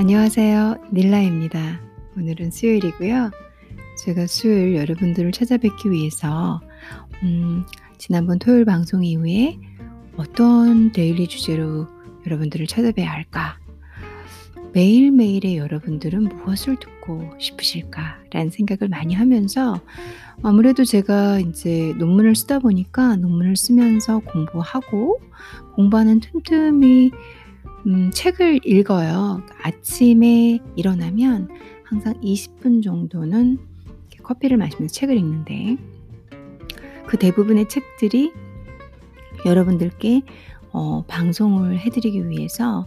안녕하세요. 닐라입니다. 오늘은 수요일이고요. 제가 수요일 여러분들을 찾아뵙기 위해서 음, 지난번 토요일 방송 이후에 어떤 데일리 주제로 여러분들을 찾아뵈야 할까? 매일매일의 여러분들은 무엇을 듣고 싶으실까라는 생각을 많이 하면서 아무래도 제가 이제 논문을 쓰다 보니까 논문을 쓰면서 공부하고 공부하는 틈틈이 음, 책을 읽어요. 아침에 일어나면 항상 20분 정도는 커피를 마시면서 책을 읽는데 그 대부분의 책들이 여러분들께 어, 방송을 해드리기 위해서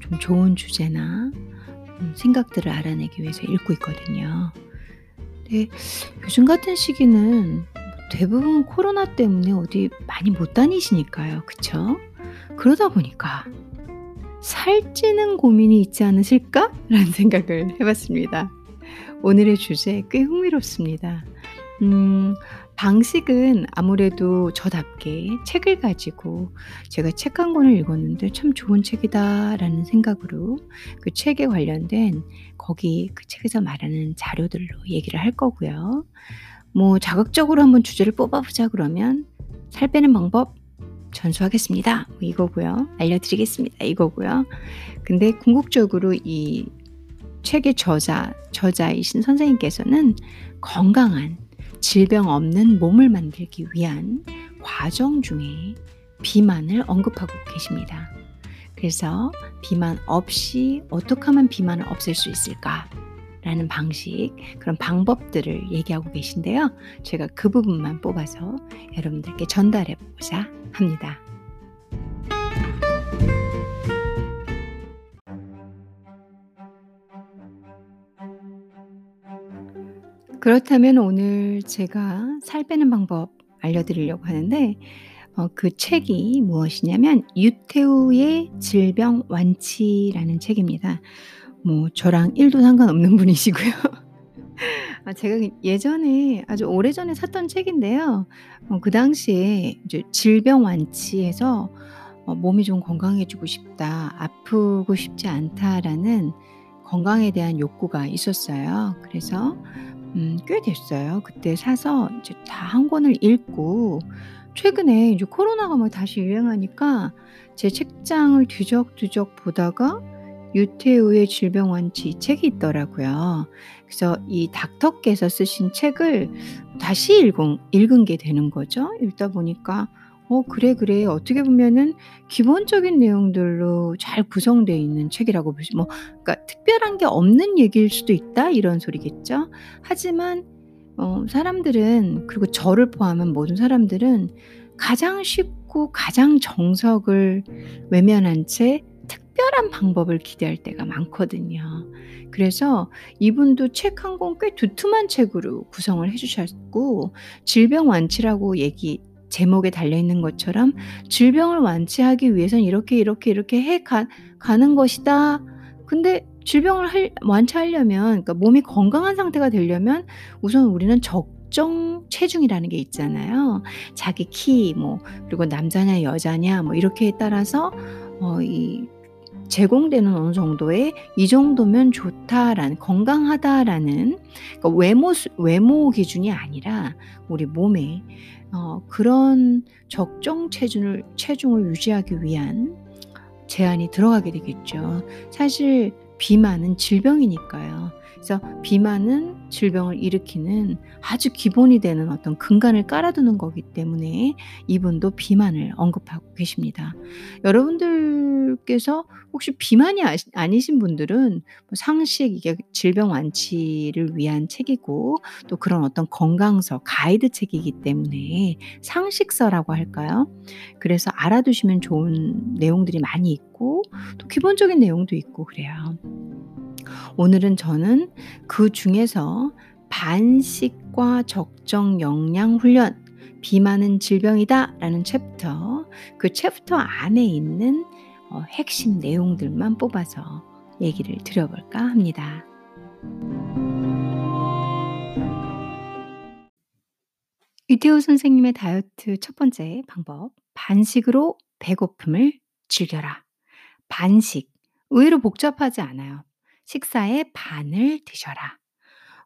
좀 좋은 주제나 음, 생각들을 알아내기 위해서 읽고 있거든요. 근데 요즘 같은 시기는 대부분 코로나 때문에 어디 많이 못 다니시니까요. 그쵸? 그러다 보니까 살찌는 고민이 있지 않으실까? 라는 생각을 해봤습니다. 오늘의 주제 꽤 흥미롭습니다. 음, 방식은 아무래도 저답게 책을 가지고 제가 책 한 권을 읽었는데 참 좋은 책이다라는 생각으로 그 책에 관련된 거기 그 책에서 말하는 자료들로 얘기를 할 거고요. 뭐 자극적으로 한번 주제를 뽑아보자 그러면 살 빼는 방법 전수하겠습니다. 뭐 이거고요. 알려드리겠습니다. 이거고요. 근데 궁극적으로 이 책의 저자, 저자이신 선생님께서는 건강한 질병 없는 몸을 만들기 위한 과정 중에 비만을 언급하고 계십니다. 그래서 비만 없이 어떻게 하면 비만을 없앨 수 있을까? 라는 방식, 그런 방법들을 얘기하고 계신데요. 제가 그 부분만 뽑아서 여러분들께 전달해 보고자 합니다. 그렇다면 오늘 제가 살 빼는 방법 알려드리려고 하는데 어, 그 책이 무엇이냐면 유태우의 질병 완치라는 책입니다. 뭐 저랑 1도 상관없는 분이시고요. 아 제가 예전에 아주 오래전에 샀던 책인데요. 어, 그 당시에 이제 질병 완치해서 어, '몸이 좀 건강해지고 싶다. 아프고 싶지 않다.'라는 건강에 대한 욕구가 있었어요. 그래서 음, 꽤 됐어요. 그때 사서 이제 다 한 권을 읽고 최근에 이제 코로나가 막 다시 유행하니까 제 책장을 뒤적뒤적 보다가 유태우의 질병 완치 책이 있더라고요. 그래서 이 닥터께서 쓰신 책을 다시 읽은, 읽은 게 되는 거죠. 읽다 보니까 어 그래, 그래. 어떻게 보면은 기본적인 내용들로 잘 구성되어 있는 책이라고 보시 뭐 그러니까 '특별한 게 없는 얘기일 수도 있다.' 이런 소리겠죠. 하지만 어 사람들은 그리고 저를 포함한 모든 사람들은 가장 쉽고 가장 정석을 외면한 채 특별한 방법을 기대할 때가 많거든요. 그래서 이분도 책 한 권 꽤 두툼한 책으로 구성을 해 주셨고 질병 완치라고 얘기 제목에 달려 있는 것처럼 질병을 완치하기 위해서는 이렇게, 이렇게, 이렇게 해 가 가는 것이다. 근데 질병을 할 완치하려면 그러니까 몸이 건강한 상태가 되려면 우선 우리는 적정 체중이라는 게 있잖아요. 자기 키 뭐 그리고 남자냐 여자냐 뭐 이렇게에 따라서 어 이 제공되는 어느 정도의 '이 정도면 좋다.'라는 '건강하다.'라는 그러니까 외모 수 외모 기준이 아니라 우리 몸에 어 그런 적정 체중을 체중을 유지하기 위한 제한이 들어가게 되겠죠. 사실 비만은 질병이니까요. 그래서 비만은 질병을 일으키는 아주 기본이 되는 어떤 근간을 깔아두는 거기 때문에 이분도 비만을 언급하고 계십니다. 여러분들께서 혹시 비만이 아니신 분들은 뭐 상식 이게 질병 완치를 위한 책이고 또 그런 어떤 건강서 가이드 책이기 때문에 상식서라고 할까요? 그래서 알아두시면 좋은 내용들이 많이 있고 또 기본적인 내용도 있고 그래요. 오늘은 저는 그 중에서 반식과 적정 영양 훈련, 비만은 질병이다 라는 챕터, 그 챕터 안에 있는 어, 핵심 내용들만 뽑아서 얘기를 드려볼까 합니다. 유태우 선생님의 다이어트 첫 번째 방법, 반식으로 배고픔을 즐겨라. 반식. 의외로 복잡하지 않아요. 식사의 반을 드셔라.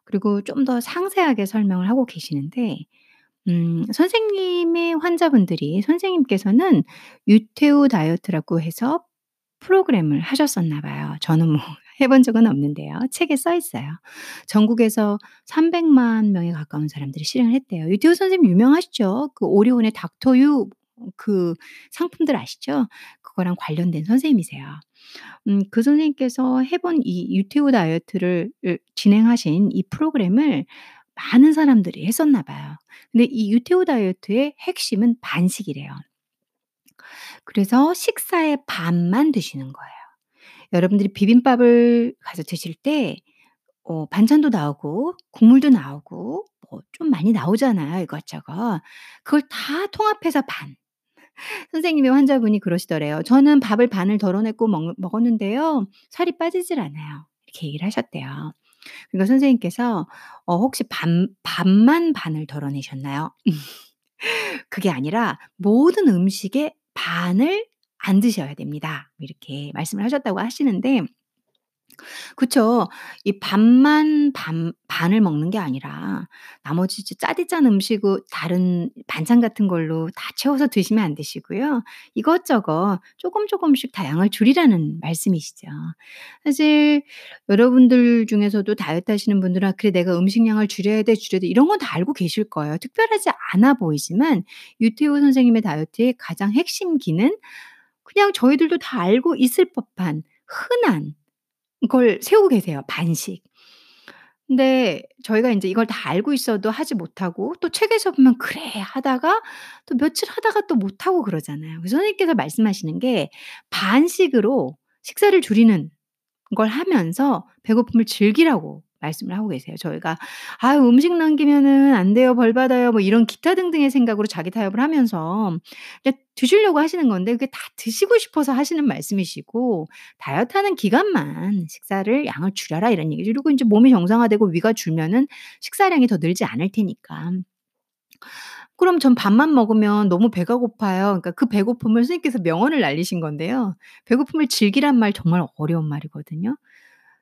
그리고 좀 더 상세하게 설명을 하고 계시는데 음 선생님의 환자분들이 선생님께서는 유태우 다이어트라고 해서 프로그램을 하셨었나 봐요. 저는 뭐 해본 적은 없는데요. 책에 써 있어요. 전국에서 300만 명에 가까운 사람들이 실행을 했대요. 유태우 선생님 유명하시죠? 그 오리온의 닥터유 그 상품들 아시죠? 그거랑 관련된 선생님이세요. 음 그 선생님께서 해본 이 유태우 다이어트를 을 진행하신 이 프로그램을 많은 사람들이 했었나 봐요. 근데 이 유태우 다이어트의 핵심은 반식이래요. 그래서 식사의 반만 드시는 거예요. 여러분들이 비빔밥을 가서 드실 때 어 반찬도 나오고 국물도 나오고 뭐 좀 많이 나오잖아요, 이것저것. 그걸 다 통합해서 반. 선생님의 환자분이 그러시더래요. "저는 밥을 반을 덜어냈고 먹 먹었는데요. 살이 빠지질 않아요." 이렇게 얘기를 하셨대요. 그러니까 선생님께서 어 "혹시 반 밥만 반을 덜어내셨나요?" 그게 아니라 "모든 음식의 반을 안 드셔야 됩니다." 이렇게 말씀을 하셨다고 하시는데 그쵸. 이 밥만 반 반을 먹는 게 아니라 나머지 이제 짜디 짠 음식을 다른 반찬 같은 걸로 다 채워서 드시면 안 되시고요. 이것저것 쪼끔 쪼끔씩 다 양을 줄이라는 말씀이시죠. 사실 여러분들 중에서도 다이어트 하시는 분들은 '아 그래 내가 음식량을 줄여야 돼, 줄여야 돼.' 이런 건 다 알고 계실 거예요. 특별하지 않아 보이지만 유태우 선생님의 다이어트의 가장 핵심 기는 그냥 저희들도 다 알고 있을 법한 흔한 걸 세우고 계세요, 반씩. 근데 저희가 인제 이걸 다 알고 있어도 하지 못하고 또 책에서 보면 '그래.' 하다가 또 며칠 하다가 또 못하고 그러잖아요. 그래서 선생님께서 말씀하시는 게 반씩으로 식사를 줄이는 걸 하면서 배고픔을 즐기라고 말씀을 하고 계세요. 저희가 "아유 음식 남기면은 안 돼요. 벌 받아요." 뭐 이런 기타 등등의 생각으로 자기 타협을 하면서 이제 드시려고 하시는 건데 그게 다 드시고 싶어서 하시는 말씀이시고 다이어트하는 기간만 식사를 양을 줄여라 이런 얘기죠. 그리고 인제 몸이 정상화되고 위가 줄면은 식사량이 더 늘지 않을 테니까. 그럼 전 밥만 먹으면 너무 배가 고파요. 그러니까 그 배고픔을 선생님께서 명언을 날리신 건데요. 배고픔을 즐기란 말 정말 어려운 말이거든요.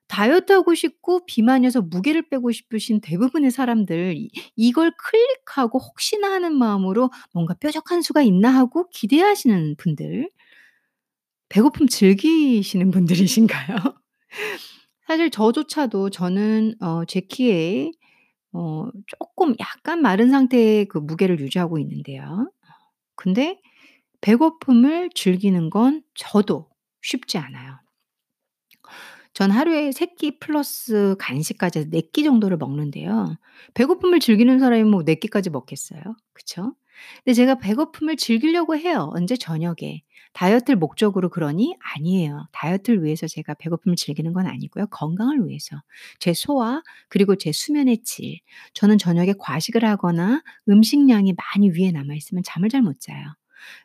다이어트하고 싶고 비만이어서 무게를 빼고 싶으신 대부분의 사람들 이 이걸 클릭하고 혹시나 하는 마음으로 '뭔가 뾰족한 수가 있나?' 하고 기대하시는 분들 배고픔 즐기시는 분들이신가요? 사실 저조차도 저는 어 제 키에 어 쪼끔 약간 마른 상태의 그 무게를 유지하고 있는데요. 근데 배고픔을 즐기는 건 저도 쉽지 않아요. 전 하루에 3끼 플러스 간식까지 해서 4끼 정도를 먹는데요. 배고픔을 즐기는 사람이 뭐 4 끼까지 먹겠어요? 그쵸? 근데 제가 배고픔을 즐기려고 해요. 언제? 저녁에. 다이어트를 목적으로 그러니? 아니에요. 다이어트를 위해서 제가 배고픔을 즐기는 건 아니고요. 건강을 위해서. 제 소화 그리고 제 수면의 질. 저는 저녁에 과식을 하거나 음식량이 많이 위에 남아 있으면 잠을 잘 못 자요.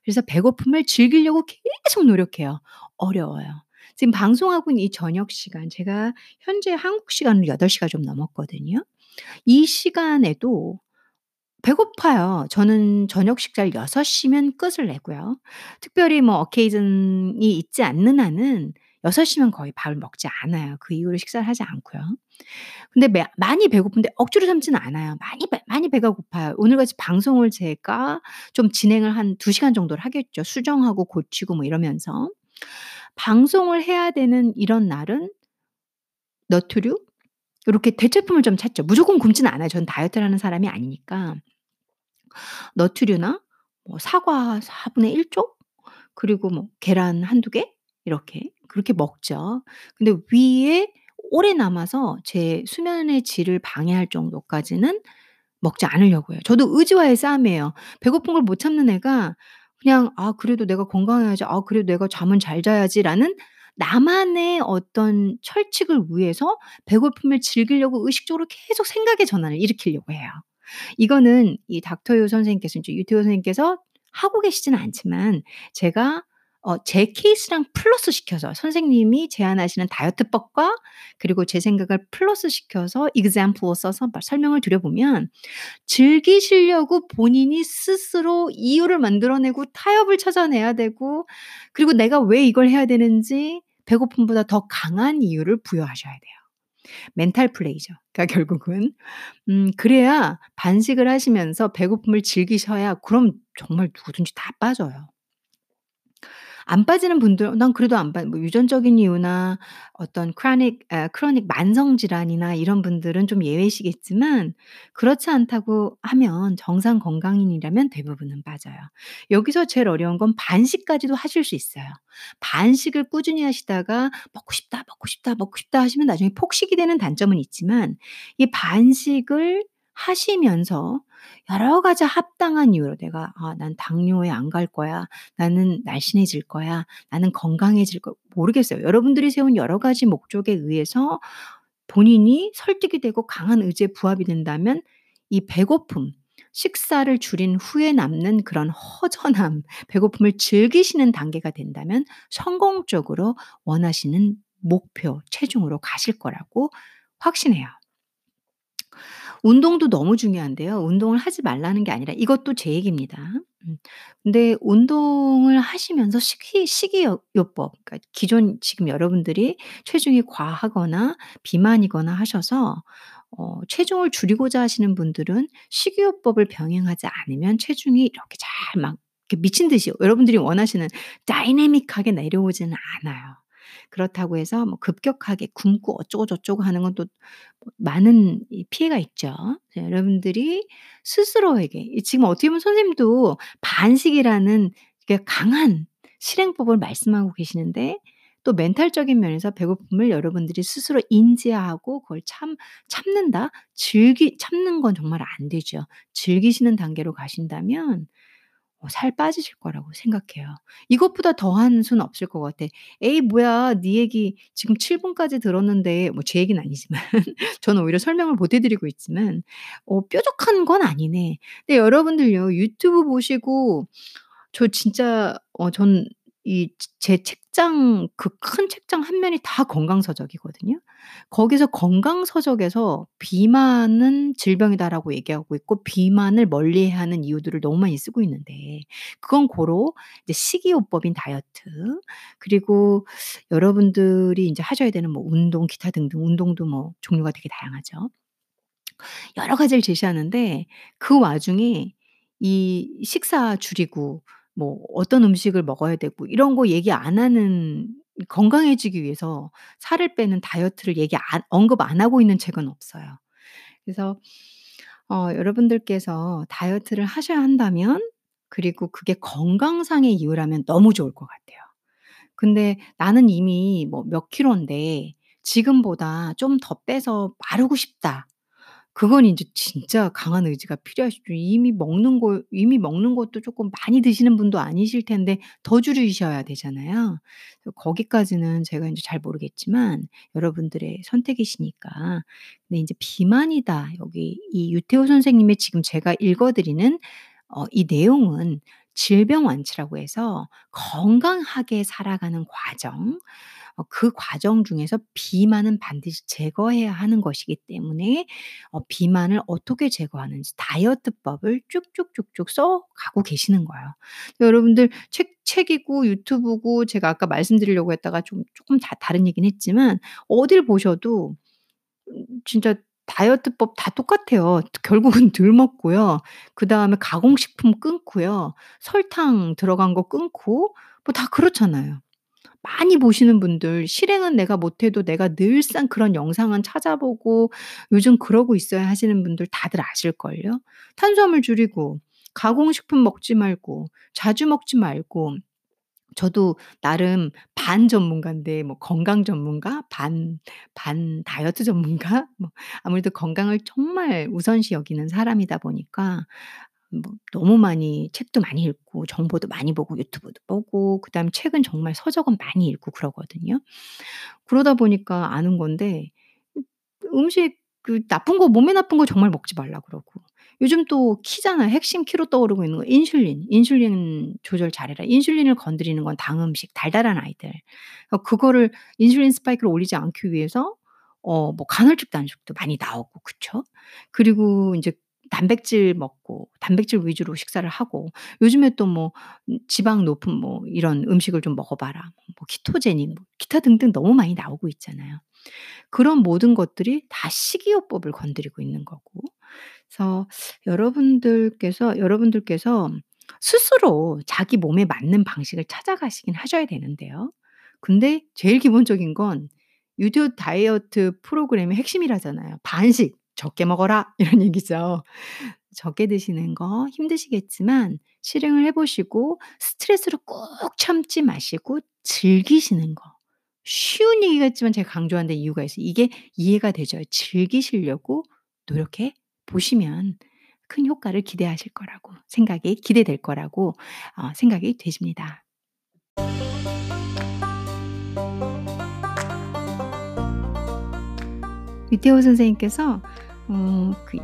그래서 배고픔을 즐기려고 계속 노력해요. 어려워요. 지금 방송하고 있는 이 저녁 시간 제가 현재 한국 시간으로 8 시가 좀 넘었거든요. 이 시간에도 배고파요. 저는 저녁 식사를 6 시면 끝을 내고요. 특별히 뭐 어케이전이 있지 않는 한은 6 시면 거의 밥을 먹지 않아요. 그 이후로 식사를 하지 않고요. 근데 매 많이 배고픈데 억지로 참지는 않아요. 많이 배 많이 배가 고파요. 오늘같이 방송을 제가 좀 진행을 한 2 시간 정도를 하겠죠. 수정하고 고치고 뭐 이러면서. 방송을 해야 되는 이런 날은 너트류 요렇게 대체품을 좀 찾죠. 무조건 굶지는 않아요. 저는 다이어트를 하는 사람이 아니니까. 너트류나 뭐 사과 4분의 1쪽 그리고 뭐 계란 1-2개 이렇게 그렇게 먹죠. 근데 위에 오래 남아서 제 수면의 질을 방해할 정도까지는 먹지 않으려고 해요. 저도 의지와의 싸움이에요. 배고픈 걸 못 참는 애가 그냥 '아 그래도 내가 건강해야지. 아 그래도 내가 잠은 잘 자야지.'라는 나만의 어떤 철칙을 위해서 배고픔을 즐기려고 의식적으로 계속 생각의 전환을 일으키려고 해요. 이거는 이 닥터 유 선생님께서 인제 유태우 선생님께서 하고 계시지는 않지만 제가 어 제 케이스랑 플러스 시켜서 선생님이 제안하시는 다이어트법과 그리고 제 생각을 플러스 시켜서 example로 써서 막 설명을 드려 보면 즐기시려고 본인이 스스로 이유를 만들어 내고 타협을 찾아내야 되고 그리고 내가 왜 이걸 해야 되는지 배고픔보다 더 강한 이유를 부여하셔야 돼요. 멘탈 플레이죠. 그러니까 결국은 음 그래야 반식을 하시면서 배고픔을 즐기셔야 그럼 정말 누구든지 다 빠져요. 안 빠지는 분들 난 그래도 안 빠 뭐 유전적인 이유나 어떤 크로닉 아 크로닉 만성 질환이나 이런 분들은 좀 예외시겠지만 그렇지 않다고 하면 정상 건강인이라면 대부분은 빠져요. 여기서 제일 어려운 건 반식까지도 하실 수 있어요. 반식을 꾸준히 하시다가 '먹고 싶다, 먹고 싶다, 먹고 싶다.' 하시면 나중에 폭식이 되는 단점은 있지만 이 반식을 하시면서 여러 가지 합당한 이유로 내가 '아 난 당뇨에 안 갈 거야. 나는 날씬해질 거야. 나는 건강해질 거' 모르겠어요. 여러분들이 세운 여러 가지 목적에 의해서 본인이 설득이 되고 강한 의지에 부합이 된다면 이 배고픔, 식사를 줄인 후에 남는 그런 허전함, 배고픔을 즐기시는 단계가 된다면 성공적으로 원하시는 목표, 체중으로 가실 거라고 확신해요. 운동도 너무 중요한데요. 운동을 하지 말라는 게 아니라 이것도 제 얘기입니다. 음. 근데 운동을 하시면서 식이 식이요 요법 그러니까 기존 지금 여러분들이 체중이 과하거나 비만이거나 하셔서 어 체중을 줄이고자 하시는 분들은 식이요법을 병행하지 않으면 체중이 이렇게 잘 막 미친 듯이 여러분들이 원하시는 다이내믹하게 내려오지는 않아요. 그렇다고 해서 뭐 급격하게 굶고 어쩌고 저쩌고 하는 건또뭐 많은 이 피해가 있죠. 네 여러분들이 스스로에게 이 지금 어떻게 보면 선생님도 반식이라는 강한 실행법을 말씀하고 계시는데 또 멘탈적인 면에서 배고픔을 여러분들이 스스로 인지하고 그걸 참 참는다? 즐기 참는 건 정말 안 되죠. 즐기시는 단계로 가신다면 어 살 빠지실 거라고 생각해요. 이것보다 더한 수는 없을 것 같아. "에이 뭐야. 네 얘기 지금 7 분까지 들었는데" 뭐 제 얘기는 아니지만 저는 오히려 설명을 못 해 드리고 있지만 어 뾰족한 건 아니네. 근데 여러분들요 유튜브 보시고 저 진짜 어 전 이 제 책장 그 큰 책장 한 면이 다 건강 서적이거든요. 거기서 건강 서적에서 "비만은 질병이다."라고 얘기하고 있고 비만을 멀리해야 하는 이유들을 너무 많이 쓰고 있는데 그건 고로 이제 식이요법인 다이어트 그리고 여러분들이 인제 하셔야 되는 뭐 운동 기타 등등 운동도 뭐 종류가 되게 다양하죠. 여러 가지를 제시하는데 그 와중에 이 식사 줄이고 뭐 어떤 음식을 먹어야 되고 이런 거 얘기 안 하는 건강해지기 위해서 살을 빼는 다이어트를 얘기 안 언급 안 하고 있는 책은 없어요. 그래서 어 여러분들께서 다이어트를 하셔야 한다면 그리고 그게 건강상의 이유라면 너무 좋을 것 같아요. 근데 '나는 이미 뭐 몇 킬로인데 지금보다 좀 더 빼서 마르고 싶다.' 그건 인제 진짜 강한 의지가 필요하시죠. 이미 먹는 거 이미 먹는 것도 쪼끔 많이 드시는 분도 아니실 텐데 더 줄이셔야 되잖아요. 그 거기까지는 제가 인제 잘 모르겠지만 여러분들의 선택이시니까. 근데 인제 "비만이다." 여기 이 유태우 선생님의 지금 제가 읽어 드리는 어 이 내용은 질병 완치라고 해서 건강하게 살아가는 과정 어그 과정 중에서 비만은 반드시 제거해야 하는 것이기 때문에 어 비만을 어떻게 제거하는지 다이어트법을 쭉쭉쭉쭉 써 가고 계시는 거예요. 여러분들 책 책이고 유튜브고 제가 아까 말씀드리려고 했다가 좀 쪼끔 다 다른 얘기는 했지만 어딜 보셔도 음 진짜 다이어트법 다 똑같아요. 결국은 덜 먹고요. 그다음에 가공식품 끊고요. 설탕 들어간 거 끊고 뭐 다 그렇잖아요. 많이 보시는 분들 실행은 내가 못해도 내가 늘상 그런 영상은 찾아보고 '요즘 그러고 있어요.' 하시는 분들 다들 아실걸요. 탄수화물 줄이고 가공식품 먹지 말고 자주 먹지 말고 저도 나름 반 전문가인데 뭐 건강 전문가, 반 반 다이어트 전문가 뭐 아무래도 건강을 정말 우선시 여기는 사람이다 보니까 뭐 너무 많이 책도 많이 읽고 정보도 많이 보고 유튜브도 보고 그다음에 책은 정말 서적은 많이 읽고 그러거든요. 그러다 보니까 아는 건데 음 음식 그 나쁜 거 몸에 나쁜 거 정말 먹지 말라 그러고 요즘 또 키잖아요. 핵심 키로 떠오르고 있는 거 인슐린. 인슐린 조절 잘해라. 인슐린을 건드리는 건 당 음식, 달달한 아이들. 어 그거를 인슐린 스파이크를 올리지 않기 위해서 어 뭐 간헐적 단식도 많이 나오고 그쵸? 그리고 인제 단백질 먹고 단백질 위주로 식사를 하고 요즘에 또뭐음 지방 높은 뭐 이런 음식을 좀 먹어 봐라. 뭐뭐 키토제닉 뭐 기타 등등 너무 많이 나오고 있잖아요. 그런 모든 것들이 다 식이요법을 건드리고 있는 거고. 그래서 여러분들께서 여러분들께서 스스로 자기 몸에 맞는 방식을 찾아가시긴 하셔야 되는데요. 근데 제일 기본적인 건 유료 다이어트 프로그램의 핵심이라잖아요. "반씩 적게 먹어라." 이런 얘기죠. 적게 드시는 거 힘드시겠지만 실행을 해 보시고 스트레스를 꾹 참지 마시고 즐기시는 거. 쉬운 얘기 같지만 제가 강조하는 데 이유가 있어요. 이게 이해가 되죠. 즐기시려고 노력해 보시면 큰 효과를 기대하실 거라고 생각이 기대될 거라고 어 생각이 되십니다. 유태호 선생님께서 어 그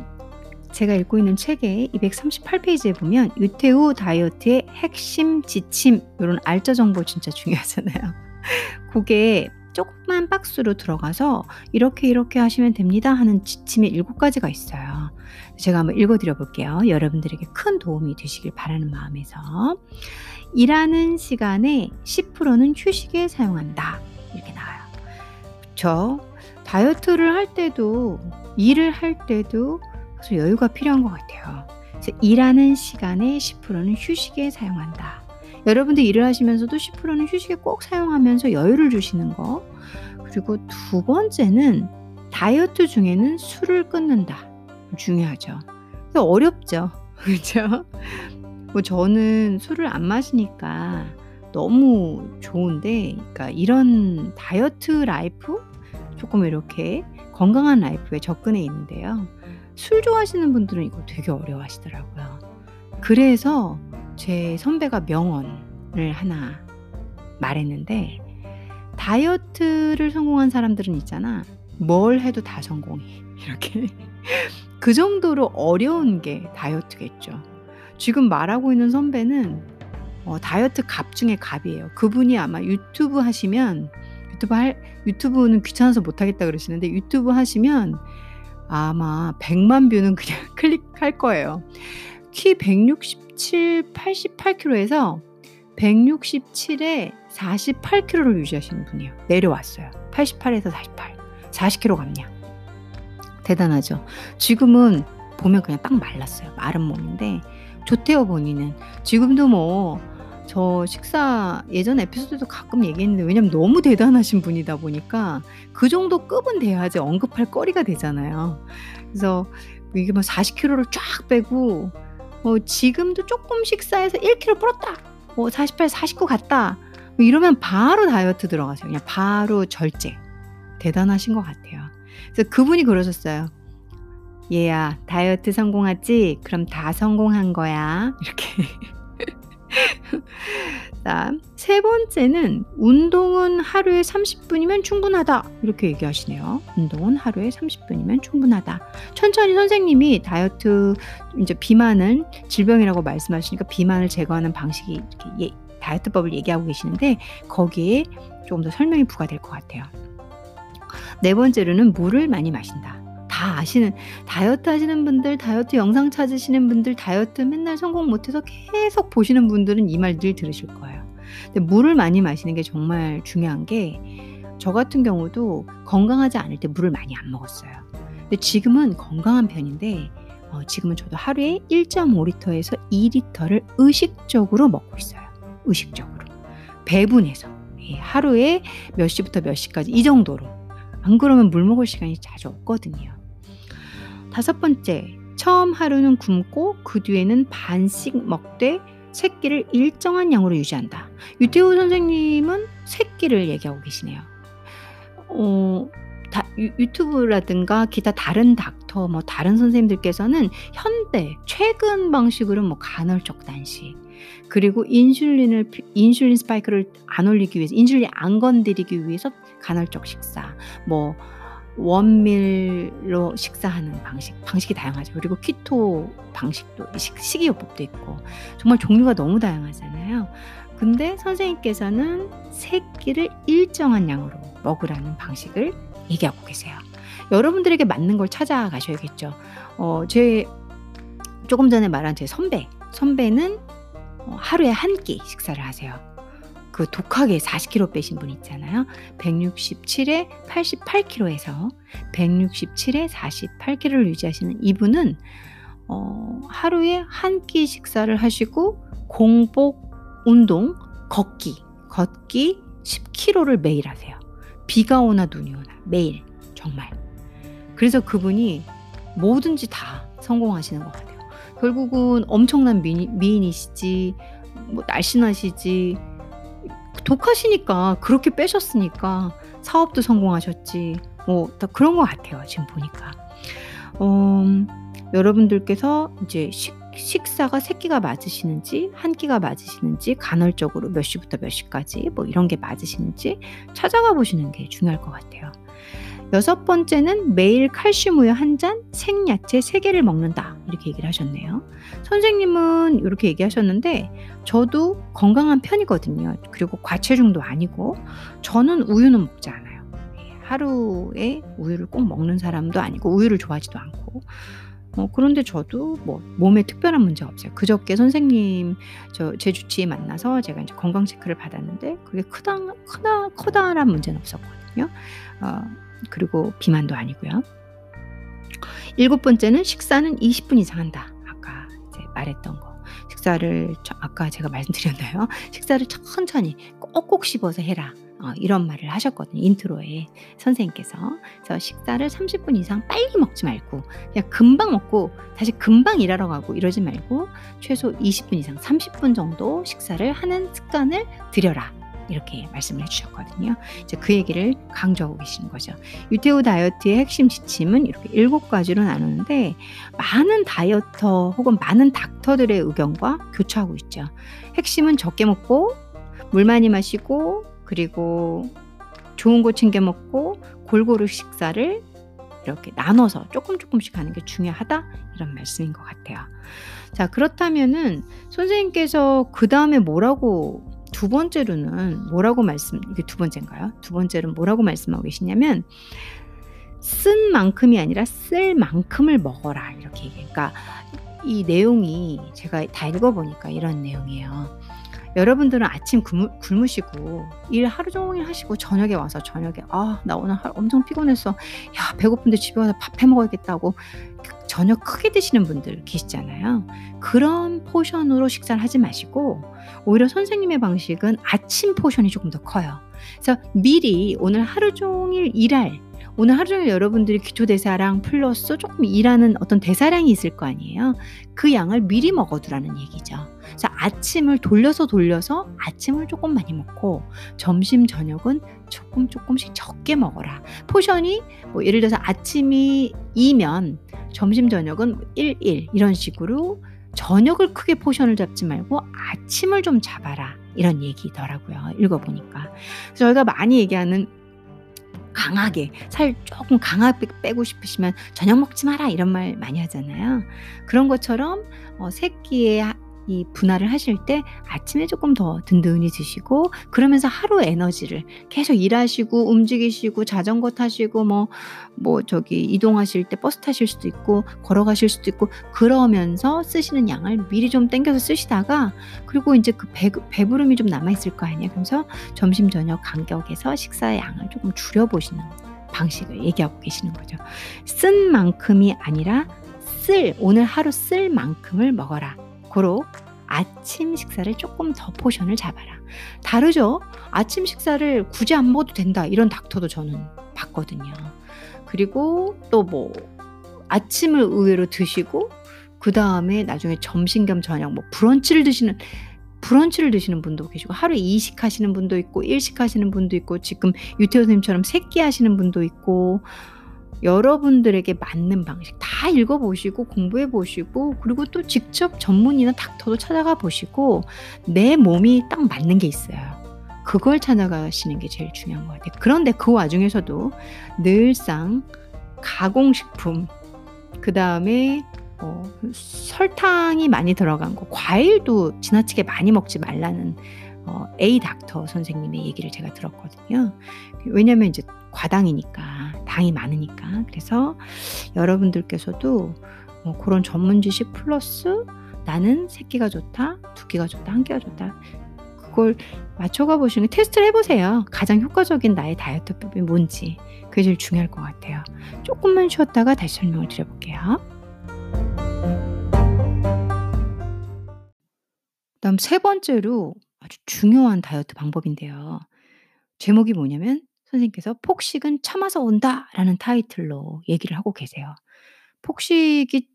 제가 읽고 있는 책의 238 페이지에 보면 유태우 다이어트의 핵심 지침 요런 알짜 정보 진짜 중요하잖아요. 고게 조그만 박스로 들어가서 "이렇게 이렇게 하시면 됩니다." 하는 지침이 7 가지가 있어요. 제가 한번 읽어 드려 볼게요. 여러분들에게 큰 도움이 되시길 바라는 마음에서. "일하는 시간의 10%는 휴식에 사용한다." 이렇게 나와요. 그쵸. 다이어트를 할 때도 일을 할 때도 여유가 필요한 것 같아요. 그래서 "일하는 시간의 10%는 휴식에 사용한다." 여러분들 일을 하시면서도 10%는 휴식에 꼭 사용하면서 여유를 주시는 거. 그리고 두 번째는 다이어트 중에는 술을 끊는다. 중요하죠. 어렵죠. 그죠? 뭐 저는 술을 안 마시니까 너무 좋은데 그러니까 이런 다이어트 life 조금 이렇게 건강한 life에 접근해 있는데요. 술 좋아하시는 분들은 이거 되게 어려워하시더라고요. 그래서 제 선배가 명언을 하나 말했는데 다이어트를 성공한 사람들은 있잖아. 뭘 해도 다 성공해. 이렇게. 그 정도로 어려운 게 다이어트겠죠. 지금 말하고 있는 선배는 어 다이어트 갑 중에 갑이에요. 그분이 아마 유튜브 하시면 유튜브 할 유튜브는 귀찮아서 못 하겠다 그러시는데 유튜브 하시면 아마 100만 뷰는 그냥 클릭할 거예요. 키 167, 88kg에서 167에 48kg를 유지하시는 분이에요. 내려왔어요. 88에서 48. 40kg 감량. 대단하죠. 지금은 보면 그냥 딱 말랐어요. 마른 몸인데 좋대요 본인은. 지금도 뭐 저 식사 예전 에피소드도 가끔 얘기했는데 왜냐면 너무 대단하신 분이다 보니까 그 정도 급은 돼야지 언급할 거리가 되잖아요. 그래서 이게 뭐 40kg를 쫙 빼고 어 지금도 조금 식사해서 1kg 불었다. 뭐 48, 49 갔다. 뭐 이러면 바로 다이어트 들어가세요. 그냥 바로 절제. 대단하신 것 같아요. 그래서 그분이 그러셨어요. "얘야 다이어트 성공하지? 그럼 다 성공한 거야." 이렇게. 자, 세 번째는 "운동은 하루에 30 분이면 충분하다." 이렇게 얘기하시네요. "운동은 하루에 30 분이면 충분하다." 천천히 선생님이 다이어트 인제 비만은 질병이라고 말씀하시니까 비만을 제거하는 방식이 이렇게 예 다이어트법을 얘기하고 계시는데 거기에 조금 더 설명이 부가될 것 같아요. 네 번째로는 "물을 많이 마신다." 다 아시는 다이어트 하시는 분들, 다이어트 영상 찾으시는 분들, 다이어트 맨날 성공 못해서 계속 보시는 분들은 이 말 늘 들으실 거예요. 근데 물을 많이 마시는 게 정말 중요한 게 저 같은 경우도 건강하지 않을 때 물을 많이 안 먹었어요. 근데 지금은 건강한 편인데 어 지금은 저도 하루에 1.5 리터에서 2 리터를 의식적으로 먹고 있어요. 의식적으로. 배분해서. 예 하루에 몇 시부터 몇 시까지 이 정도로. 안 그러면 물 먹을 시간이 자주 없거든요. 다섯 번째, 처음 하루는 굶고 그 뒤에는 반씩 먹되 새끼를 일정한 양으로 유지한다. 유태우 선생님은 새끼를 얘기하고 계시네요. 어, 다, 유, 유튜브라든가 기타 다른 닥터, 뭐 다른 선생님들께서는 현대 최근 방식으로 뭐 간헐적 단식 그리고 인슐린을 인슐린 스파이크를 안 올리기 위해서 인슐린 안 건드리기 위해서 간헐적 식사 뭐 원밀로 식사하는 방식, 방식이 다양하죠. 그리고 키토 방식도 식, 식이요법도 있고 정말 종류가 너무 다양하잖아요. 근데 선생님께서는 세 끼를 일정한 양으로 먹으라는 방식을 얘기하고 계세요. 여러분들에게 맞는 걸 찾아가셔야겠죠. 어, 제 조금 전에 말한 제 선배, 선배는 어, 하루에 한 끼 식사를 하세요. 그 독하게 40kg 빼신 분 있잖아요. 167에 88kg에서 167에 48kg를 유지하시는 이분은 어, 하루에 한 끼 식사를 하시고 공복 운동 걷기 걷기 10km를 매일 하세요. 비가 오나 눈이 오나 매일 정말. 그래서 그분이 뭐든지 다 성공하시는 것 같아요. 결국은 엄청난 미인, 미인이시지 뭐 날씬하시지 독하시니까 그렇게 빼셨으니까 사업도 성공하셨지 뭐다 그런 것 같아요 지금 보니까 어, 여러분들께서 이제 식, 식사가 세 끼가 맞으시는지 한 끼가 맞으시는지 간헐적으로 몇 시부터 몇 시까지 뭐 이런 게 맞으시는지 찾아가 보시는 게 중요할 것 같아요. 여섯 번째는 매일 칼슘 우유 한 잔, 생야채 세 개를 먹는다. 이렇게 얘기를 하셨네요. 선생님은 이렇게 얘기하셨는데 저도 건강한 편이거든요. 그리고 과체중도 아니고 저는 우유는 먹지 않아요. 예, 하루에 우유를 꼭 먹는 사람도 아니고 우유를 좋아하지도 않고 어, 그런데 저도 뭐 몸에 특별한 문제 없어요. 그저께 선생님 저 제 주치의 만나서 제가 이제 건강 체크를 받았는데 그게 크다 크다 커다란 문제는 없었거든요. 어, 그리고 비만도 아니고요. 일곱 번째는 식사는 20분 이상 한다. 아까 말했던 거. 식사를 아까 제가 말씀드렸나요? 식사를 천천히 꼭꼭 씹어서 해라. 어, 이런 말을 하셨거든요. intro에 선생님께서. 그래서 식사를 30분 이상 빨리 먹지 말고 그냥 금방 먹고 다시 금방 일하러 가고 이러지 말고 최소 20분 이상 30분 정도 식사를 하는 습관을 들여라. 이렇게 말씀을 해주셨거든요. 이제 그 얘기를 강조하고 계시는 거죠. 유태우 다이어트의 핵심 지침은 이렇게 일곱 가지로 나누는데 많은 다이어터 혹은 많은 닥터들의 의견과 교차하고 있죠. 핵심은 적게 먹고 물 많이 마시고 그리고 좋은 거 챙겨 먹고 골고루 식사를 이렇게 나눠서 조금 조금씩 하는 게 중요하다 이런 말씀인 것 같아요. 자 그렇다면은 선생님께서 그 다음에 뭐라고 두 번째로는 뭐라고 말씀 이게 두 번째인가요? 두 번째로는 뭐라고 말씀하고 계시냐면 쓴 만큼이 아니라 쓸 만큼을 먹어라 이렇게. 그러니까 이 내용이 제가 다 읽어보니까 이런 내용이에요. 여러분들은 아침 굶으, 시고일 하루 종일 하시고 저녁에 와서 저녁에 아 나 오늘 엄청 피곤했어 야 배고픈데 집에 와서 밥 해 먹어야겠다고 저녁 크게 드시는 분들 계시잖아요. 그런 portion으로 식사를 하지 마시고 오히려 선생님의 방식은 아침 portion이 조금 더 커요. 그래서 미리 오늘 하루 종일 일할 오늘 하루 종일 여러분들이 기초 대사량 플러스 조금 일하는 어떤 대사량이 있을 거 아니에요. 그 양을 미리 먹어두라는 얘기죠. 그래서 아침을 돌려서 돌려서 아침을 조금 많이 먹고 점심 저녁은 조금 조금씩 적게 먹어라. portion이 뭐 예를 들어서 아침이 2면 점심 저녁은 1, 1 이런 식으로 저녁을 크게 포션을 잡지 말고 아침을 좀 잡아라. 이런 얘기더라고요. 읽어보니까. 저희가 많이 얘기하는 강하게 살 조금 강하게 빼고 싶으시면 저녁 먹지 마라 이런 말 많이 하잖아요. 그런 것처럼 어, 새끼의 이 분할을 하실 때 아침에 조금 더 든든히 드시고 그러면서 하루 에너지를 계속 일하시고 움직이시고 자전거 타시고 뭐뭐 뭐 저기 이동하실 때 버스 타실 수도 있고 걸어가실 수도 있고 그러면서 쓰시는 양을 미리 좀 땡겨서 쓰시다가 그리고 이제 그 배, 배부름이 좀 남아 있을 거 아니에요. 그래서 점심 저녁 간격에서 식사의 양을 조금 줄여 보시는 방식을 얘기하고 계시는 거죠. 쓴 만큼이 아니라 쓸 오늘 하루 쓸 만큼을 먹어라. 고로 아침 식사를 조금 더 포션을 잡아라. 다르죠? 아침 식사를 굳이 안 먹어도 된다. 이런 닥터도 저는 봤거든요. 그리고 또 뭐 아침을 의외로 드시고 그 다음에 나중에 점심 겸 저녁 뭐 브런치를 드시는 브런치를 드시는 분도 계시고 하루에 2식 하시는 분도 있고 1식 하시는 분도 있고 지금 유태호 선생님처럼 세끼 하시는 분도 있고 여러분들에게 맞는 방식 다 읽어보시고 공부해 보시고 그리고 또 직접 전문의나 닥터도 찾아가 보시고 내 몸이 딱 맞는 게 있어요. 그걸 찾아가시는 게 제일 중요한 것 같아요. 그런데 그 와중에서도 늘상 가공식품, 그 다음에 어, 설탕이 많이 들어간 거, 과일도 지나치게 많이 먹지 말라는 어, A 닥터 선생님의 얘기를 제가 들었거든요. 왜냐면 이제 과당이니까 당이 많으니까 그래서 여러분들께서도 뭐 그런 전문 지식 플러스 나는 세 끼가 좋다, 두 끼가 좋다, 한 끼가 좋다. 그걸 맞춰가 보시는 테스트를 해 보세요. 가장 효과적인 나의 다이어트법이 뭔지. 그게 제일 중요할 것 같아요. 쪼끔만 쉬었다가 다시 설명을 드려 볼게요. 그다음 세 번째로 아주 중요한 다이어트 방법인데요. 제목이 뭐냐면 선생님께서 "폭식은 참아서 온다."라는 타이틀로 얘기를 하고 계세요. 폭식이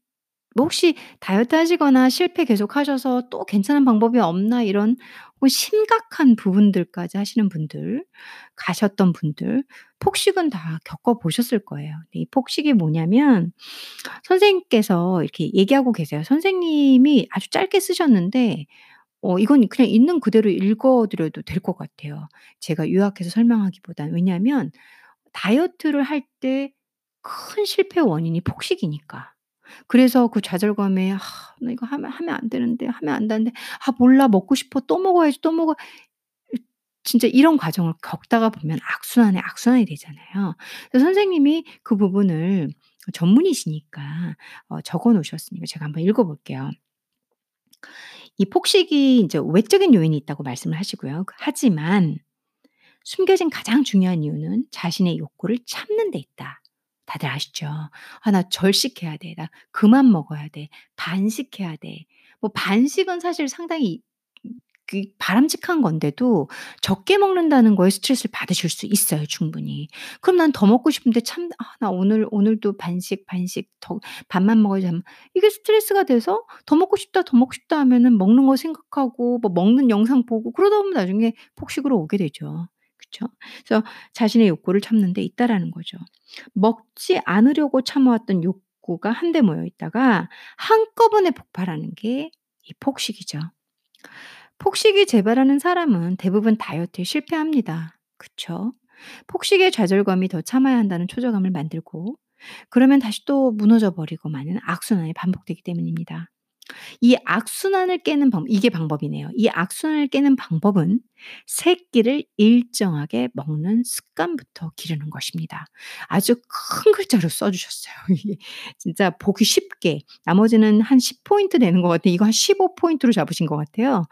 뭐 혹시 다이어트 하시거나 실패 계속하셔서 '또 괜찮은 방법이 없나?' 이런 뭐 심각한 부분들까지 하시는 분들 가셨던 분들 폭식은 다 겪어 보셨을 거예요. 이 폭식이 뭐냐면 선생님께서 이렇게 얘기하고 계세요. 선생님이 아주 짧게 쓰셨는데 어 이건 그냥 있는 그대로 읽어 드려도 될 것 같아요. 제가 요약해서 설명하기보다는. 왜냐하면 다이어트를 할 때 큰 실패의 원인이 폭식이니까. 그래서 그 좌절감에 '아 나 이거 하면 하면 안 되는데, 하면 안 되는데. 아 몰라. 먹고 싶어. 또 먹어야지, 또 먹어' 이 진짜 이런 과정을 겪다가 보면 악순환에 악순환이 되잖아요. 그래서 선생님이 그 부분을 전문이시니까 어 적어 놓으셨으니까 제가 한번 읽어 볼게요. 이 폭식이 인제 외적인 요인이 있다고 말씀을 하시고요. 그 하지만 숨겨진 가장 중요한 이유는 자신의 욕구를 참는 데 있다. 다들 아시죠? '아 나 절식해야 돼. 나 그만 먹어야 돼. 반식해야 돼.' 뭐 반식은 사실 상당히 그 바람직한 건데도 적게 먹는다는 거에 스트레스를 받으실 수 있어요 충분히. 그럼 '난 더 먹고 싶은데 참 아 나 오늘 오늘도 반식, 반식 더 반만 먹어야지.' 하면 이게 스트레스가 돼서 '더 먹고 싶다, 더 먹고 싶다.' 하면은 먹는 거 생각하고 뭐 먹는 영상 보고 그러다 보면 나중에 폭식으로 오게 되죠. 그쵸? 그래서 자신의 욕구를 참는 데 있다라는 거죠. 먹지 않으려고 참아왔던 욕구가 한데 모여 있다가 한꺼번에 폭발하는 게 이 폭식이죠. 폭식이 재발하는 사람은 대부분 다이어트에 실패합니다. 그쵸? 폭식의 좌절감이 더 참아야 한다는 초조감을 만들고 그러면 다시 또 무너져 버리고 마는 악순환이 반복되기 때문입니다. 이 악순환을 깨는 방 이게 방법이네요. 이 악순환을 깨는 방법은 '세 끼를 일정하게 먹는 습관부터 기르는 것입니다.' 아주 큰 글자로 써 주셨어요. 이게 진짜 보기 쉽게 나머지는 한 10 포인트 되는 것 같아요. 이거 한 15 포인트로 잡으신 것 같아요.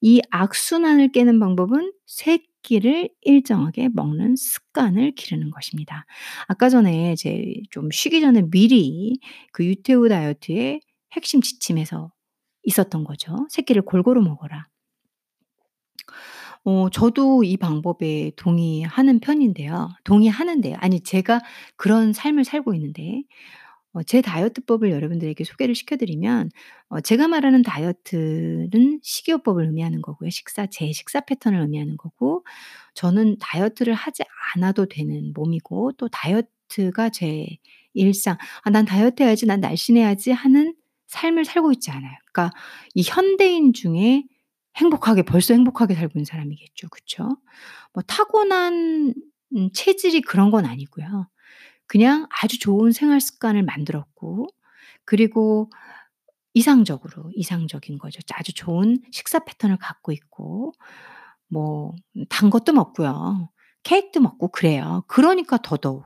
이 악순환을 깨는 방법은 '세 끼를 일정하게 먹는 습관을 기르는 것입니다.' 아까 전에 이제 좀 쉬기 전에 미리 그 유태우 다이어트의 핵심 지침에서 있었던 거죠. "세 끼를 골고루 먹어라." 어 저도 이 방법에 동의하는 편인데요. 동의하는데요. 아니 제가 그런 삶을 살고 있는데 어 제 다이어트법을 여러분들에게 소개를 시켜 드리면 어 제가 말하는 다이어트는 식이요법을 의미하는 거고요. 식사 제 식사 패턴을 의미하는 거고 저는 다이어트를 하지 않아도 되는 몸이고 또 다이어트가 제 일상 '아 난 다이어트 해야지. 난 날씬해야지.' 하는 삶을 살고 있지 않아요. 그러니까 이 현대인 중에 행복하게 벌써 행복하게 살고 있는 사람이겠죠. 그쵸? 뭐 타고난 음 체질이 그런 건 아니고요. 그냥 아주 좋은 생활 습관을 만들었고 그리고 이상적으로 이상적인 거죠. 아주 좋은 식사 패턴을 갖고 있고 뭐 단 것도 먹고요. 케익도 먹고 그래요. 그러니까 더더욱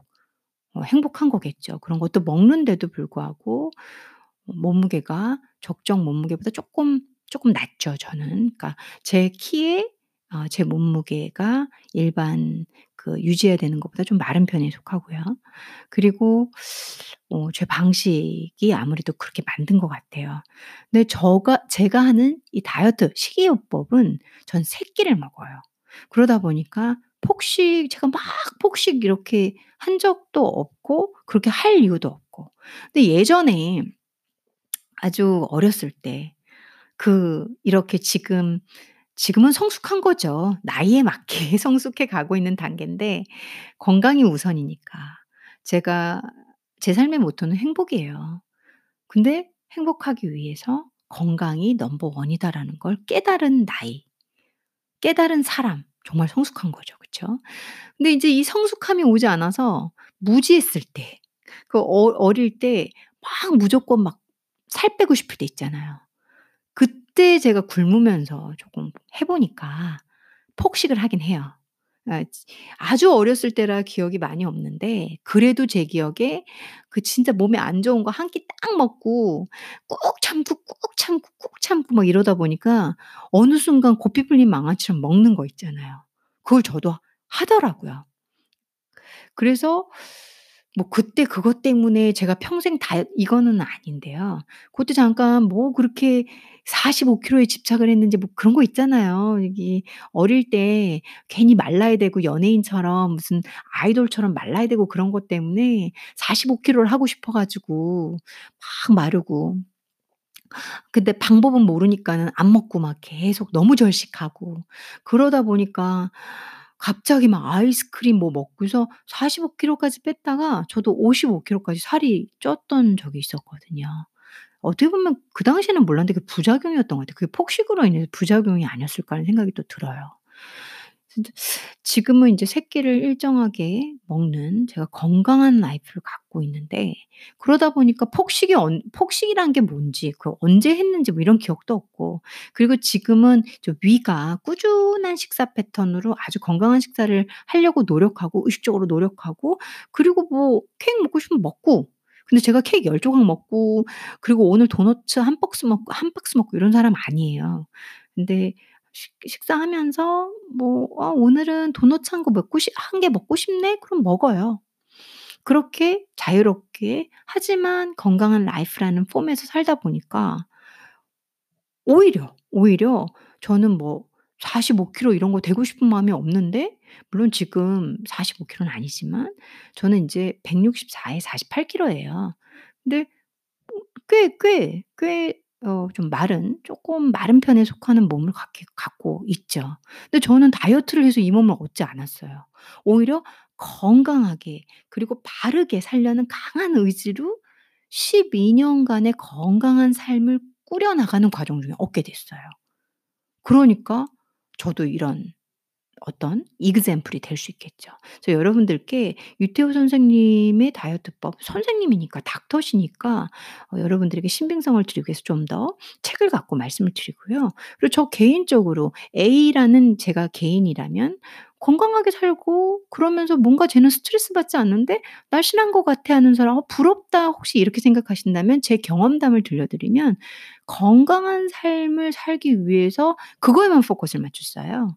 어 행복한 거겠죠. 그런 것도 먹는데도 불구하고 몸무게가 적정 몸무게보다 쪼끔, 쪼끔 낮죠 저는. 그러니까 제 키에 어 제 몸무게가 일반 그 유지해야 되는 것보다 좀 마른 편에 속하고요. 그리고 어 제 방식이 아무래도 그렇게 만든 것 같아요. 근데 저가 제가 하는 이 다이어트 식이요법은 전 3 끼를 먹어요. 그러다 보니까 폭식 제가 막 폭식 이렇게 한 적도 없고 그렇게 할 이유도 없고. 근데 예전에 아주 어렸을 때 그 이렇게 지금 지금은 성숙한 거죠. 나이에 맞게 성숙해 가고 있는 단계인데 건강이 우선이니까. 제가 제 삶의 모토는 행복이에요. 근데 행복하기 위해서 건강이 넘버 1 이다라는 걸 깨달은 나이, 깨달은 사람 정말 성숙한 거죠. 그쵸? 근데 인제 이 성숙함이 오지 않아서 무지했을 때 그 어 어릴 때 막 무조건 막 살 빼고 싶을 때 있잖아요. 그때 제가 굶으면서 쪼끔 해 보니까 폭식을 하긴 해요. 아지 아주 어렸을 때라 기억이 많이 없는데 그래도 제 기억에 그 진짜 몸에 안 좋은 거1끼딱 먹고 꾹 참고, 꾹 참고, 꾹 참고 막 이러다 보니까 어느 순간 고삐 풀린 망아치처럼 먹는 거 있잖아요. 그걸 저도 하더라고요. 그래서 뭐 그때 그것 때문에 제가 평생 다이어 이거는 아닌데요. 고때 잠깐 뭐 그렇게 45 킬로에 집착을 했는지 뭐 그런 거 있잖아요. 이게 어릴 때 괜히 말라야 되고 연예인처럼 무슨 아이돌처럼 말라야 되고 그런 것 때문에 45 킬로를 하고 싶어 가지고 막 마르고 근데 방법은 모르니까는 안 먹고 막 계속 너무 절식하고 그러다 보니까 갑자기 막 아이스크림 뭐 먹고서 45 킬로까지 뺐다가 저도 55 킬로까지 살이 쪘던 적이 있었거든요. 어떻게 보면 그 당시에는 몰랐는데 그 부작용이었던 것 같아요. 그게 '폭식으로 인해서 부작용이 아니었을까.' 하는 생각이 또 들어요. 지금은 인제 3 끼를 일정하게 먹는 제가 건강한 라이프를 갖고 있는데 그러다 보니까 폭식이 언 폭식이란 게 뭔지 그 언제 했는지 뭐 이런 기억도 없고 그리고 지금은 좀 위가 꾸준한 식사 패턴으로 아주 건강한 식사를 하려고 노력하고 의식적으로 노력하고 그리고 뭐 케이크 먹고 싶으면 먹고 근데 제가 케이크 10 조각 먹고 그리고 오늘 도너츠 1 박스 먹고 1 박스 먹고 이런 사람 아니에요. 근데 식 식사하면서 뭐 '아 오늘은 도너츠 1거 먹고 싶1개 먹고 싶네.' 그럼 먹어요. 그렇게 자유롭게 하지만 건강한 life라는 폼에서 살다 보니까 오히려, 오히려 저는 뭐 45 킬로 이런 거 되고 싶은 마음이 없는데 물론 지금 45 킬로는 아니지만 저는 인제 164에 48 킬로예요. 근데 뭐꽤꽤 꽤 어 좀 마른 쪼끔 마른 편에 속하는 몸을 갖고 있죠. 근데 저는 다이어트를 해서 이 몸을 얻지 않았어요. 오히려 건강하게 그리고 바르게 살려는 강한 의지로 12 년간의 건강한 삶을 꾸려 나가는 과정 중에 얻게 됐어요. 그러니까 저도 이런 어떤 example이 될 수 있겠죠. 그래서 여러분들께 유태우 선생님의 다이어트법 선생님이니까 닥터시니까 어 여러분들에게 신빙성을 드리기 위해서 좀 더 책을 갖고 말씀을 드리고요. 그리고 저 개인적으로 A라는 제가 개인이라면 건강하게 살고 그러면서 뭔가 쟤는 스트레스 받지 않는데 날씬한 것 같아 하는 사람 '어 부럽다.' 혹시 이렇게 생각하신다면 제 경험담을 들려드리면 건강한 삶을 살기 위해서 그거에만 포커스를 맞췄어요.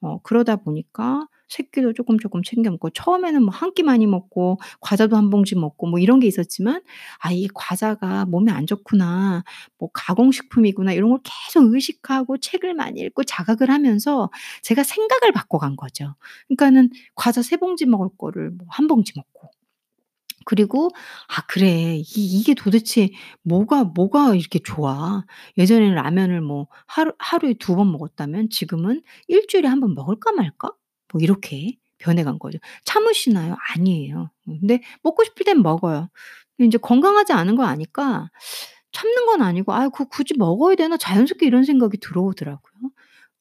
어 그러다 보니까 3 끼도 쪼끔 쪼끔 챙겨 먹고 처음에는 뭐1끼 많이 먹고 과자도 1 봉지 먹고 뭐 이런 게 있었지만 '아 이 과자가 몸에 안 좋구나. 뭐 가공식품이구나.' 이런 걸 계속 의식하고 책을 많이 읽고 자각을 하면서 제가 생각을 바꿔간 거죠. 그러니까는 과자 3 봉지 먹을 거를 뭐1 봉지 먹고 그리고 '아 그래. 이 이게 도대체 뭐가 뭐가 이렇게 좋아. 예전에는 라면을 뭐 하루 하루에 2 번 먹었다면 지금은 1 주일에 1 번 먹을까 말까?' 뭐 이렇게 변해간 거죠. 참으시나요? 아니에요. 음 근데 먹고 싶을 땐 먹어요. 근데 인제 건강하지 않은 걸 아니까 참는 건 아니고 '아 그거 굳이 먹어야 되나?' 자연스럽게 이런 생각이 들어오더라고요.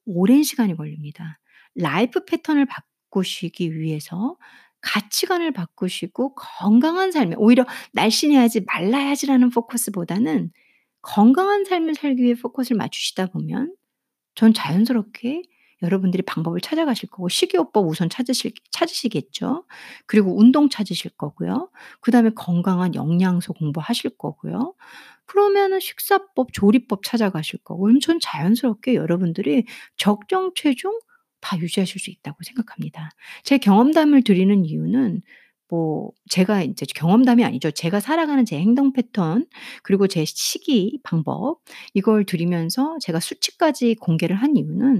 오랜 시간이 걸립니다. life 패턴을 바꾸시기 위해서 가치관을 바꾸시고 건강한 삶에 오히려 '날씬해야지. 말라야지.'라는 포커스보다는 건강한 삶을 살기 위해 포커스를 맞추시다 보면 전 자연스럽게 여러분들이 방법을 찾아가실 거고 식이요법 우선 찾으실 찾으시겠죠. 그리고 운동 찾으실 거고요. 그다음에 건강한 영양소 공부하실 거고요. 그러면은 식사법, 조리법 찾아가실 거고 전 자연스럽게 여러분들이 적정 체중 다 유지하실 수 있다고 생각합니다. 제 경험담을 드리는 이유는 뭐 제가 인제 경험담이 아니죠. 제가 살아가는 제 행동 패턴 그리고 제 식이 방법 이걸 드리면서 제가 수치까지 공개를 한 이유는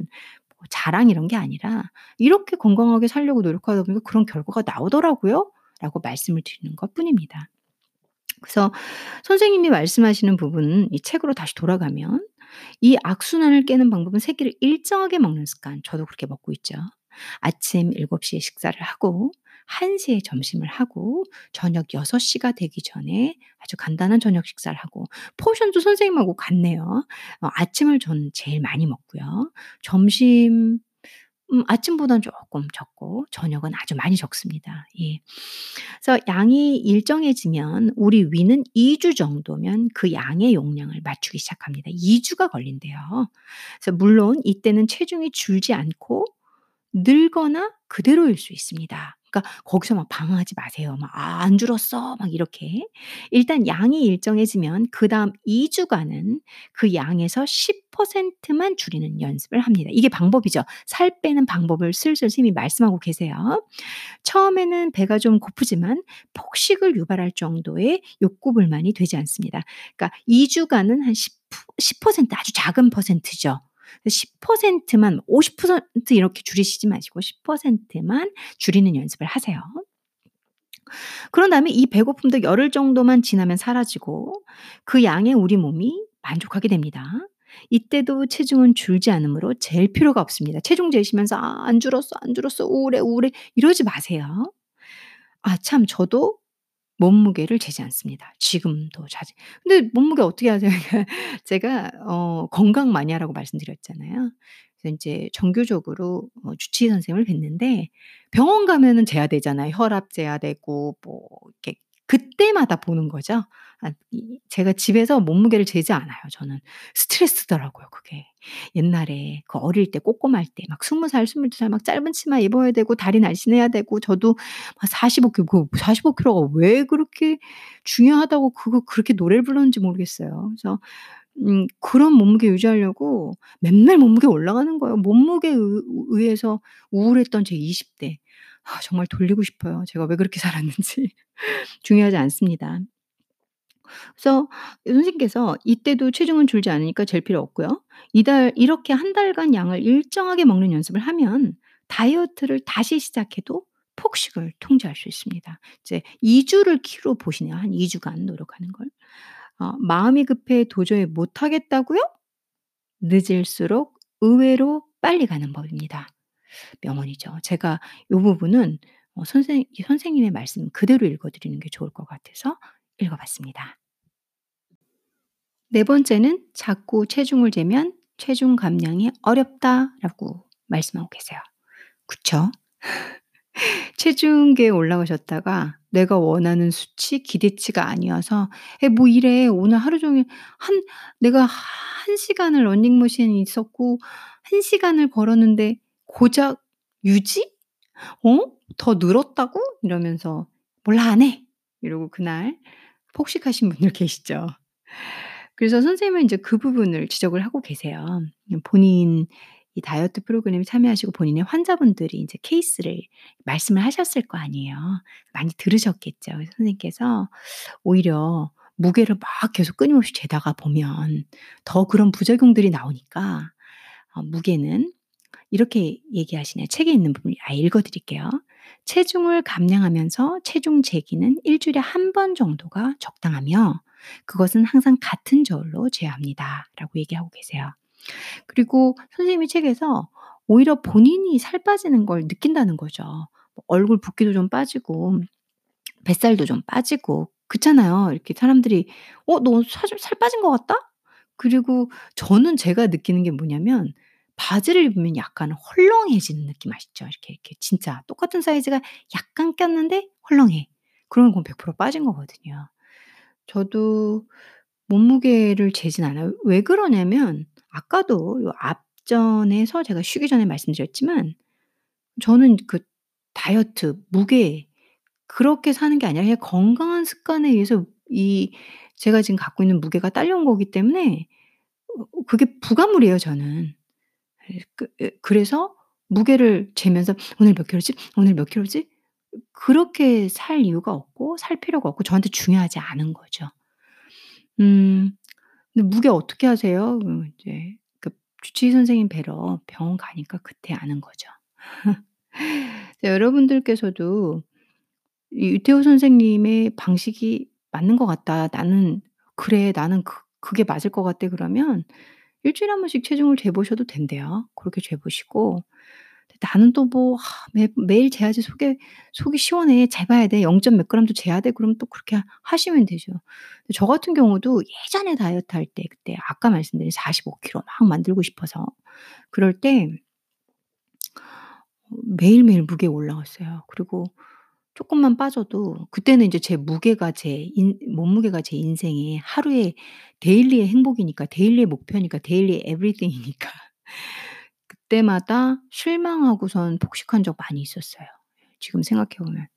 뭐 자랑 이런 게 아니라 "이렇게 건강하게 살려고 노력하다 보니까 그런 결과가 나오더라고요."라고 말씀을 드리는 것뿐입니다. 그래서 선생님이 말씀하시는 부분 이 책으로 다시 돌아가면 이 악순환을 깨는 방법은 3 끼를 일정하게 먹는 습관 저도 그렇게 먹고 있죠. 아침 7 시에 식사를 하고 1 시에 점심을 하고 저녁 6 시가 되기 전에 아주 간단한 저녁 식사를 하고 포션도 선생님하고 같네요. 어 아침을 저는 제일 많이 먹고요. 점심 음 아침보다는 쪼끔 적고 저녁은 아주 많이 적습니다. 예. 그래서 양이 일정해지면 우리 위는 2주 정도면 그 양의 용량을 맞추기 시작합니다. 2 주가 걸린대요. 그래서 물론 이때는 체중이 줄지 않고 늘거나 그대로일 수 있습니다. 그러니까 거기서 막 방황하지 마세요. 막 "아 안 줄었어." 막 이렇게. 일단 양이 일정해지면 그다음 2 주간은 그 양에서 10%만 줄이는 연습을 합니다. 이게 방법이죠. 살 빼는 방법을 슬슬 선생님이 말씀하고 계세요. 처음에는 배가 좀 고프지만 폭식을 유발할 정도의 욕구 불만이 되지 않습니다. 그러니까 2 주간은 한 10 10% 아주 작은 퍼센트죠. 10%만 50% 이렇게 줄이시지 마시고 10%만 줄이는 연습을 하세요. 그런 다음에 이 배고픔도 열흘 정도만 지나면 사라지고 그 양에 우리 몸이 만족하게 됩니다. 이때도 체중은 줄지 않으므로 잴 필요가 없습니다. 체중 재시면서 '아 안 줄었어, 안 줄었어. 우울해, 우울해.' 이러지 마세요. 아 참 저도 몸무게를 재지 않습니다. 지금도 자지 근데 몸무게 어떻게 아세요? 제가 어 건강 마니아라고 말씀드렸잖아요. 그래서 인제 정규적으로 어 주치의 선생님을 뵀는데 병원 가면은 재야 되잖아요. 혈압 재야 되고 뭐 이렇게 그때마다 보는 거죠. 아이 제가 집에서 몸무게를 재지 않아요 저는. 스트레스더라고요 그게. 옛날에 그 어릴 때 꼬꼬마일 때막20 살, 22살 막 짧은 치마 입어야 되고 다리 날씬해야 되고 저도 막 45 킬로 그45 킬로가 왜 그렇게 중요하다고 그거 그렇게 노래를 불렀는지 모르겠어요. 그래서 음 그런 몸무게 유지하려고 맨날 몸무게 올라가는 거예요. 몸무게에 의 의해서 우울했던 제 20 대. 아 정말 돌리고 싶어요. 제가 왜 그렇게 살았는지. 중요하지 않습니다. 그래서 선생님께서 "이때도 체중은 줄지 않으니까 잴 필요 없고요. 이달 이렇게 한 달간 양을 일정하게 먹는 연습을 하면 다이어트를 다시 시작해도 폭식을 통제할 수 있습니다." 이제 2 주를 키로 보시네요. 한 2 주간 노력하는 걸. 어 마음이 급해 도저히 못 하겠다고요? 늦을수록 의외로 빨리 가는 법입니다. 명언이죠. 제가 요 부분은 어 선생 이 선생님의 말씀 그대로 읽어 드리는 게 좋을 것 같아서 읽어 봤습니다. 네 번째는 "자꾸 체중을 재면 체중 감량이 어렵다."라고 말씀하고 계세요. 그쵸? 체중계에 올라가셨다가 내가 원하는 수치, 기대치가 아니어서 '에 뭐 이래. 오늘 하루 종일 한 내가 1 시간을 러닝머신에 있었고 1 시간을 걸었는데 고작 유지? 어? 더 늘었다고?' 이러면서 '몰라 안 해.' 이러고 그날 폭식하신 분들 계시죠. 그래서 선생님은 인제 그 부분을 지적을 하고 계세요. 음 본인 이 다이어트 프로그램에 참여하시고 본인의 환자분들이 인제 케이스를 말씀을 하셨을 거 아니에요. 많이 들으셨겠죠. 선생님께서 오히려 무게를 막 계속 끊임없이 재다가 보면 더 그런 부작용들이 나오니까 어 무게는 이렇게 얘기하시네요. 책에 있는 부분을 아예 읽어 드릴게요. " 체중을 감량하면서 체중 재기는 일 주일에 한 번 정도가 적당하며 그것은 항상 같은 저울로 재야 합니다."라고 얘기하고 계세요. 그리고 선생님이 책에서 오히려 본인이 살 빠지는 걸 느낀다는 거죠. 뭐 얼굴 붓기도 좀 빠지고 뱃살도 좀 빠지고 그렇잖아요. 이렇게 사람들이 "어 너살좀살 빠진 것 같다?" 그리고 저는 제가 느끼는 게 뭐냐면 바지를 입으면 약간 헐렁해지는 느낌 아시죠? 이렇게, 이렇게 진짜 똑같은 사이즈가 약간 꼈는데 헐렁해. 그러면 그건 100% 빠진 거거든요. 저도 몸무게를 재진 않아요. 왜 그러냐면 아까도 요 앞전에서 제가 쉬기 전에 말씀드렸지만 저는 그 다이어트, 무게 그렇게 사는 게 아니라 그냥 건강한 습관에 의해서 이 제가 지금 갖고 있는 무게가 딸려온 거기 때문에 어 그게 부가물이에요 저는. 예그예 그래서 무게를 재면서 '오늘 몇 킬로지? 오늘 몇 킬로지?' 그렇게 살 이유가 없고 살 필요가 없고 저한테 중요하지 않은 거죠. 음 근데 "무게 어떻게 하세요?" 이제 그 주치의 선생님 뵈러 병원 가니까 그때 아는 거죠. 자 여러분들께서도 이 유태우 선생님의 방식이 맞는 것 같다. 나는 그래 나는 그 그게 맞을 것 같아 그러면 일 주일에 한 번씩 체중을 재 보셔도 된대요. 그렇게 재 보시고 나는 또 뭐 매일 재야지 속에 속이 시원해. 재봐야 돼. 0. 몇 그램도 재야 돼. 그러면 또 그렇게 하시면 되죠. 저 같은 경우도 예전에 다이어트 할 때 그때 아까 말씀드린 45 킬로 막 만들고 싶어서 그럴 때 매일매일 무게 올라갔어요. 그리고 쪼끔만 빠져도 그때는 인제 제 무게가 제 인 몸무게가 제 인생의 하루의 daily의 행복이니까 daily의 목표니까 daily의 everything이니까 그때마다 실망하고선 폭식한 적 많이 있었어요. 지금 생각해 보면.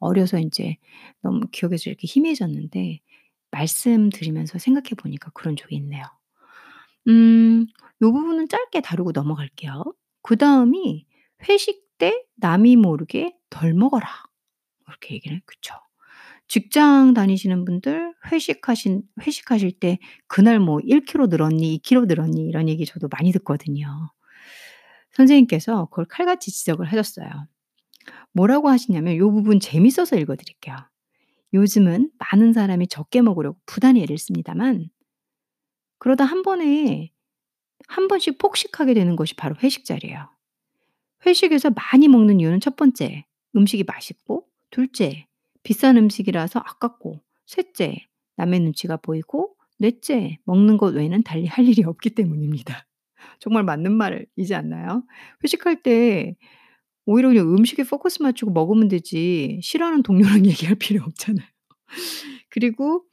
어려서 인제 너무 기억에서 이렇게 희미해졌는데 말씀 드리면서 생각해 보니까 그런 적이 있네요. 음 요 부분은 짧게 다루고 넘어갈게요. 그다음이 "회식 때 남이 모르게 덜 먹어라." 이렇게 얘기를 그쵸. 직장 다니시는 분들 회식하신 회식하실 때 "그날 뭐1 킬로 늘었니? 2 킬로 늘었니?" 이런 얘기 저도 많이 듣거든요. 선생님께서 그걸 칼같이 지적을 하셨어요. 뭐라고 하시냐면 요 부분 재밌어서 읽어 드릴게요. "요즘은 많은 사람이 적게 먹으려고 부단히 애를 씁니다만 그러다 한 번에 한 번씩 폭식하게 되는 것이 바로 회식 자리예요. 회식에서 많이 먹는 이유는 첫 번째 음식이 맛있고 둘째 비싼 음식이라서 아깝고 셋째 남의 눈치가 보이고 넷째 먹는 것 외에는 달리 할 일이 없기 때문입니다." 정말 맞는 말이지 않나요? 회식할 때 오히려 그냥 음식에 포커스 맞추고 먹으면 되지 싫어하는 동료랑 얘기할 필요 없잖아요. 그리고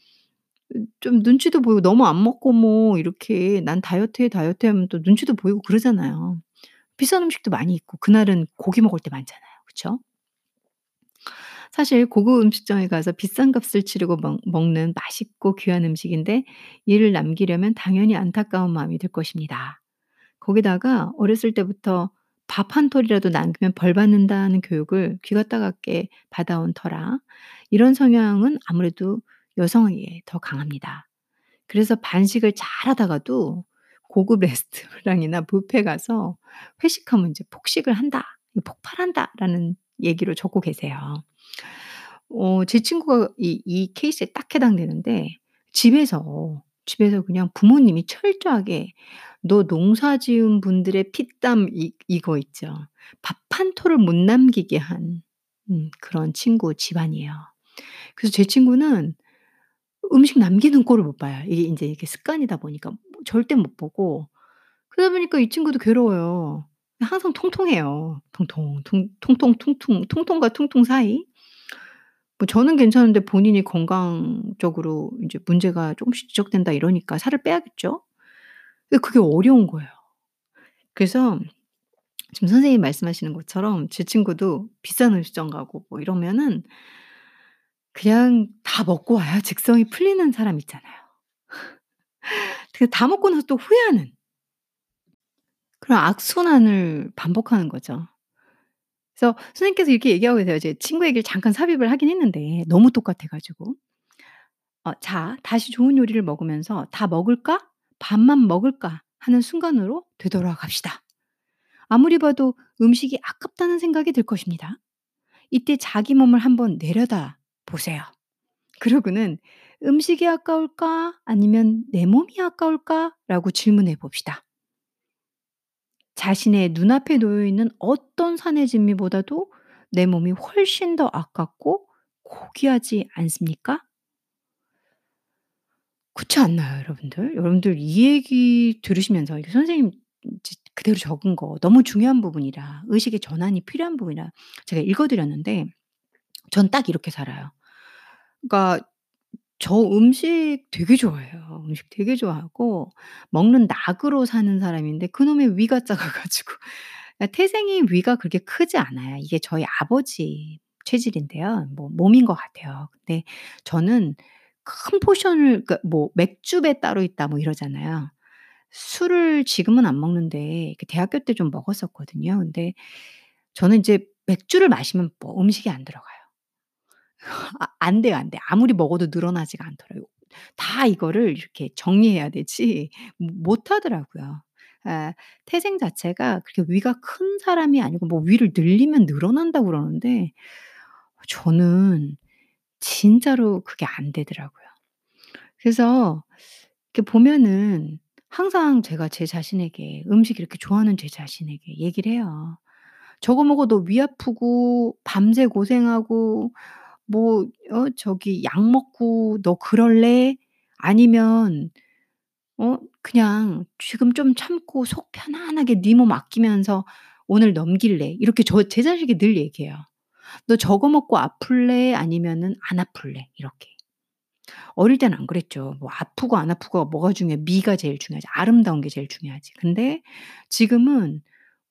으좀 눈치도 보이고 너무 안 먹고 뭐 이렇게 "난 다이어트해, 다이어트해." 하면 또 눈치도 보이고 그러잖아요. 비싼 음식도 많이 있고 그날은 고기 먹을 때 많잖아요. 그쵸? 사실 고급 음식점에 가서 비싼 값을 치르고 먹 먹는 맛있고 귀한 음식인데 이를 남기려면 당연히 안타까운 마음이 들 것입니다. 거기다가 어렸을 때부터 "밥 1 톨이라도 남기면 벌 받는다."는 교육을 귀가 따갑게 받아온 터라 이런 성향은 아무래도 여성에게 더 강합니다. 그래서 반식을 잘 하다가도 고급 레스토랑이나 뷔페 가서 회식하면 이제 "폭식을 한다. 이 폭발한다."라는 얘기로 적고 계세요. 어 제 친구가 이 이 케이스에 딱 해당되는데 집에서, 집에서 그냥 부모님이 철저하게 너 농사 지은 분들의 피땀 이 이거 있죠. 밥1 톨을 못 남기게 한 음 그런 친구 집안이에요. 그래서 제 친구는 음식 남기는 꼴을 못 봐요. 이게 인제 이게 습관이다 보니까 뭐 절대 못 보고 그러다 보니까 이 친구도 괴로워요. 항상 통통해요. 통통 퉁 통통 퉁퉁 통통과 퉁퉁 사이. 뭐 저는 괜찮은데 본인이 건강적으로 인제 문제가 쪼금씩 지적된다 이러니까 살을 빼야겠죠? 근데 그게 어려운 거예요. 그래서 지금 선생님이 말씀하시는 것처럼 제 친구도 비싼 음식점 가고 뭐 이러면은 그냥 다 먹고 와야 직성이 풀리는 사람 있잖아요. 그 다 먹고 나서 또 후회하는 그런 악순환을 반복하는 거죠. 그래서 선생님께서 이렇게 얘기하고 계세요. 제 친구 얘기를 잠깐 삽입을 하긴 했는데 너무 똑같아 가지고. 어 "자 다시 좋은 요리를 먹으면서 '다 먹을까? 반만 먹을까?' 하는 순간으로 되돌아갑시다. 아무리 봐도 음식이 아깝다는 생각이 들 것입니다. 이때 자기 몸을 한번 내려다 보세요. 그러고는 '음식이 아까울까? 아니면 내 몸이 아까울까?'라고 질문해 봅시다. 자신의 눈앞에 놓여 있는 어떤 산의 진미보다도 내 몸이 훨씬 더 아깝고 고귀하지 않습니까? 그렇지 않나요 여러분들? 여러분들 이 얘기 들으시면서 이게 선생님 지 그대로 적은 거 너무 중요한 부분이라 의식의 전환이 필요한 부분이라 제가 읽어 드렸는데 전 딱 이렇게 살아요. 그러니까 저 음식 되게 좋아해요. 음식 되게 좋아하고 먹는 낙으로 사는 사람인데 그놈의 위가 작아 가지고 아 태생이 위가 그렇게 크지 않아요. 이게 저희 아버지 체질인데요. 뭐 몸인 것 같아요. 근데 저는 큰 포션을 그러니까 뭐 "맥주배 따로 있다." 뭐 이러잖아요. 술을 지금은 안 먹는데 그 대학교 때 좀 먹었었거든요. 근데 저는 인제 맥주를 마시면 뭐 음식이 안 들어가요. 아 안 돼요, 안 돼. 아무리 먹어도 늘어나지가 않더라고요. 다 이거를 이렇게 정리해야 되지 못 못하더라고요. 아 태생 자체가 그렇게 위가 큰 사람이 아니고 뭐 위를 늘리면 늘어난다고 그러는데 저는 진짜로 그게 안 되더라고요. 그래서 이렇게 보면은 항상 제가 제 자신에게 음식 이렇게 좋아하는 제 자신에게 얘기를 해요. "저거 먹어 너위 아프고 밤새 고생하고 뭐 어 저기 약 먹고 너 그럴래? 아니면 어 그냥 지금 좀 참고 속 편안하게 네 몸 아끼면서 오늘 넘길래?" 이렇게 저 제 자신에게 늘 얘기해요. "너 저거 먹고 아플래? 아니면은 안 아플래?" 이렇게. 어릴 때는 안 그랬죠. 뭐 아프고 안 아프고가 뭐가 중요해. 미가 제일 중요하지. 아름다운 게 제일 중요하지. 근데 지금은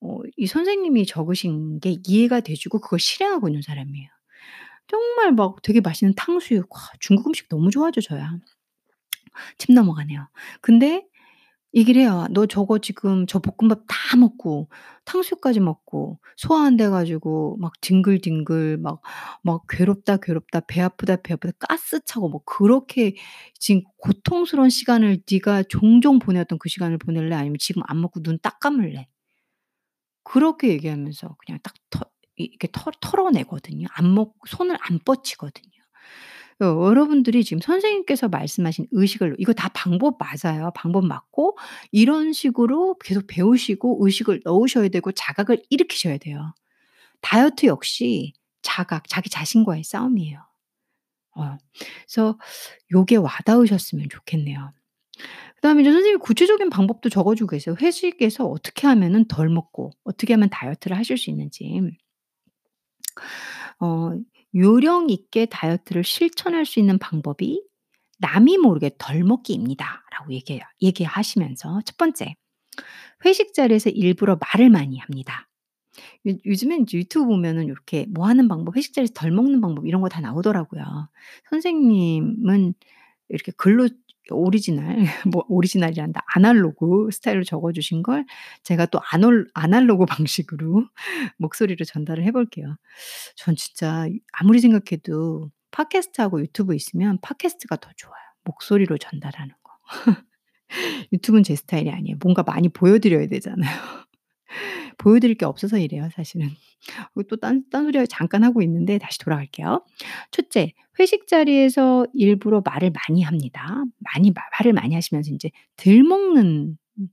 어 이 선생님이 적으신 게 이해가 돼 주고 그걸 실행하고 있는 사람이에요. 정말 막 되게 맛있는 탕수육 와 중국 음식 너무 좋아하죠 저야. 침 넘어가네요. 근데 얘기를 해요. "너 저거 지금 저 볶음밥 다 먹고 탕수육까지 먹고 소화 안 돼 가지고 막 뒹굴뒹굴 막막 괴롭다, 괴롭다. 배 아프다, 배 아프다. 가스 차고 뭐 그렇게 지금 고통스러운 시간을 네가 종종 보내왔던 그 시간을 보낼래? 아니면 지금 안 먹고 눈 딱 감을래?" 그렇게 얘기하면서 그냥 딱 터 이렇게 털 털어내거든요. 안먹 손을 안 뻗치거든요. 어 여러분들이 지금 선생님께서 말씀하신 의식을 이거 다 방법 맞아요. 방법 맞고 이런 식으로 계속 배우시고 의식을 넣으셔야 되고 자각을 일으키셔야 돼요. 다이어트 역시 자각, 자기 자신과의 싸움이에요. 어 그래서 요게 와 닿으셨으면 좋겠네요. 그다음에 이제 선생님이 구체적인 방법도 적어 주고 계세요. 회식에서 어떻게 하면은 덜 먹고 어떻게 하면 다이어트를 하실 수 있는지. 어 "요령 있게 다이어트를 실천할 수 있는 방법이 남이 모르게 덜 먹기입니다."라고 얘기해요 얘기하시면서 첫 번째 "회식 자리에서 일부러 말을 많이 합니다." 요 이제 유튜브 보면은 요렇게 뭐 하는 방법, 회식 자리에서 덜 먹는 방법 이런 거 다 나오더라고요. 선생님은 이렇게 글로 오리지널 뭐 오리지널이란다. 아날로그 스타일로 적어 주신 걸 제가 또 아놀 아날로그 방식으로 목소리로 전달을 해 볼게요. 전 진짜 아무리 생각해도 팟캐스트하고 유튜브 있으면 팟캐스트가 더 좋아요, 목소리로 전달하는 거. 유튜브는 제 스타일이 아니에요. 뭔가 많이 보여 드려야 되잖아요. 보여 드릴 게 없어서 이래요 사실은. 또 딴 딴소리 잠깐 하고 있는데 다시 돌아갈게요. 첫째, 회식 자리에서 일부러 말을 많이 합니다. 많이 마 말을 많이 하시면서 인제 덜 먹는 음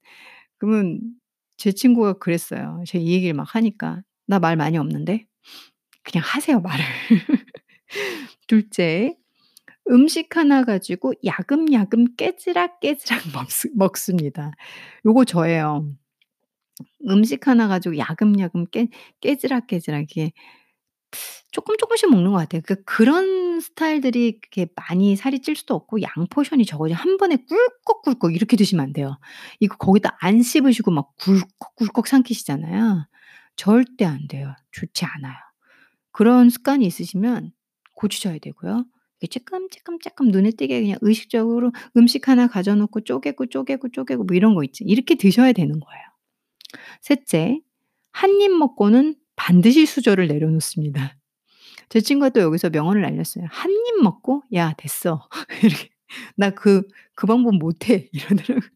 그러면 제 친구가 그랬어요. 제가 이 얘기를 막 하니까 "나 말 많이 없는데?" 그냥 하세요 말을. 둘째, 음식 하나 가지고 야금야금 깨지락 깨지락 먹스 먹습니다. 요거 저예요. 음식 하나 가지고 야금야금 깨 깨지락 깨지락 이게 쪼끔 쪼끔씩 먹는 것 같아요. 그 그런 스타일들이 그렇게 많이 살이 찔 수도 없고 양 포션이 적어야 한 번에 꿀꺽꿀꺽 이렇게 드시면 안 돼요. 이거 거기다 안 씹으시고 막 굴꺽굴꺽 삼키시잖아요. 절대 안 돼요. 좋지 않아요. 그런 습관이 있으시면 고치셔야 되고요. 이게 쬐끔쬐끔쬐끔 눈에 띄게 그냥 의식적으로 음식 하나 가져 놓고 쪼개고, 쪼개고, 쪼개고 뭐 이런 거 있지. 이렇게 드셔야 되는 거예요. 셋째, 한 입 먹고는 반드시 수저를 내려놓습니다. 제 친구가 또 여기서 명언을 날렸어요. "한 입 먹고 야 됐어." 이렇게 "나 그그 방법 못 해." 이러더라고요.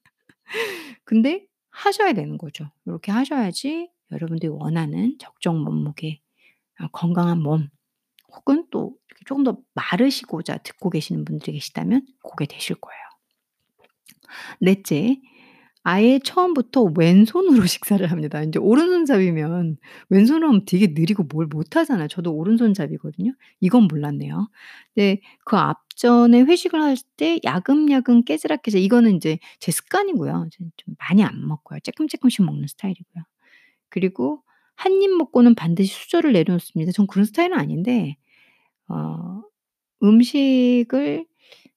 근데 하셔야 되는 거죠. 요렇게 하셔야지 여러분들이 원하는 적정 몸무게 어 건강한 몸 혹은 또 이렇게 쪼금 더 마르시고자 듣고 계시는 분들이 계시다면 고게 되실 거예요. 넷째, 아예 처음부터 왼손으로 식사를 합니다. 인제 오른손잡이면 왼손으로 하면 되게 느리고 뭘 못하잖아요. 저도 오른손잡이거든요. 이건 몰랐네요. 네 그 앞전에 회식을 할 때 야금야금 깨지락깨지락 이거는 인제 제 습관이고요. 좀 많이 안 먹고요. 쪼끔쪼끔씩 먹는 스타일이고요. 그리고 한입 먹고는 반드시 수저를 내려놓습니다. 전 그런 스타일은 아닌데 어 음식을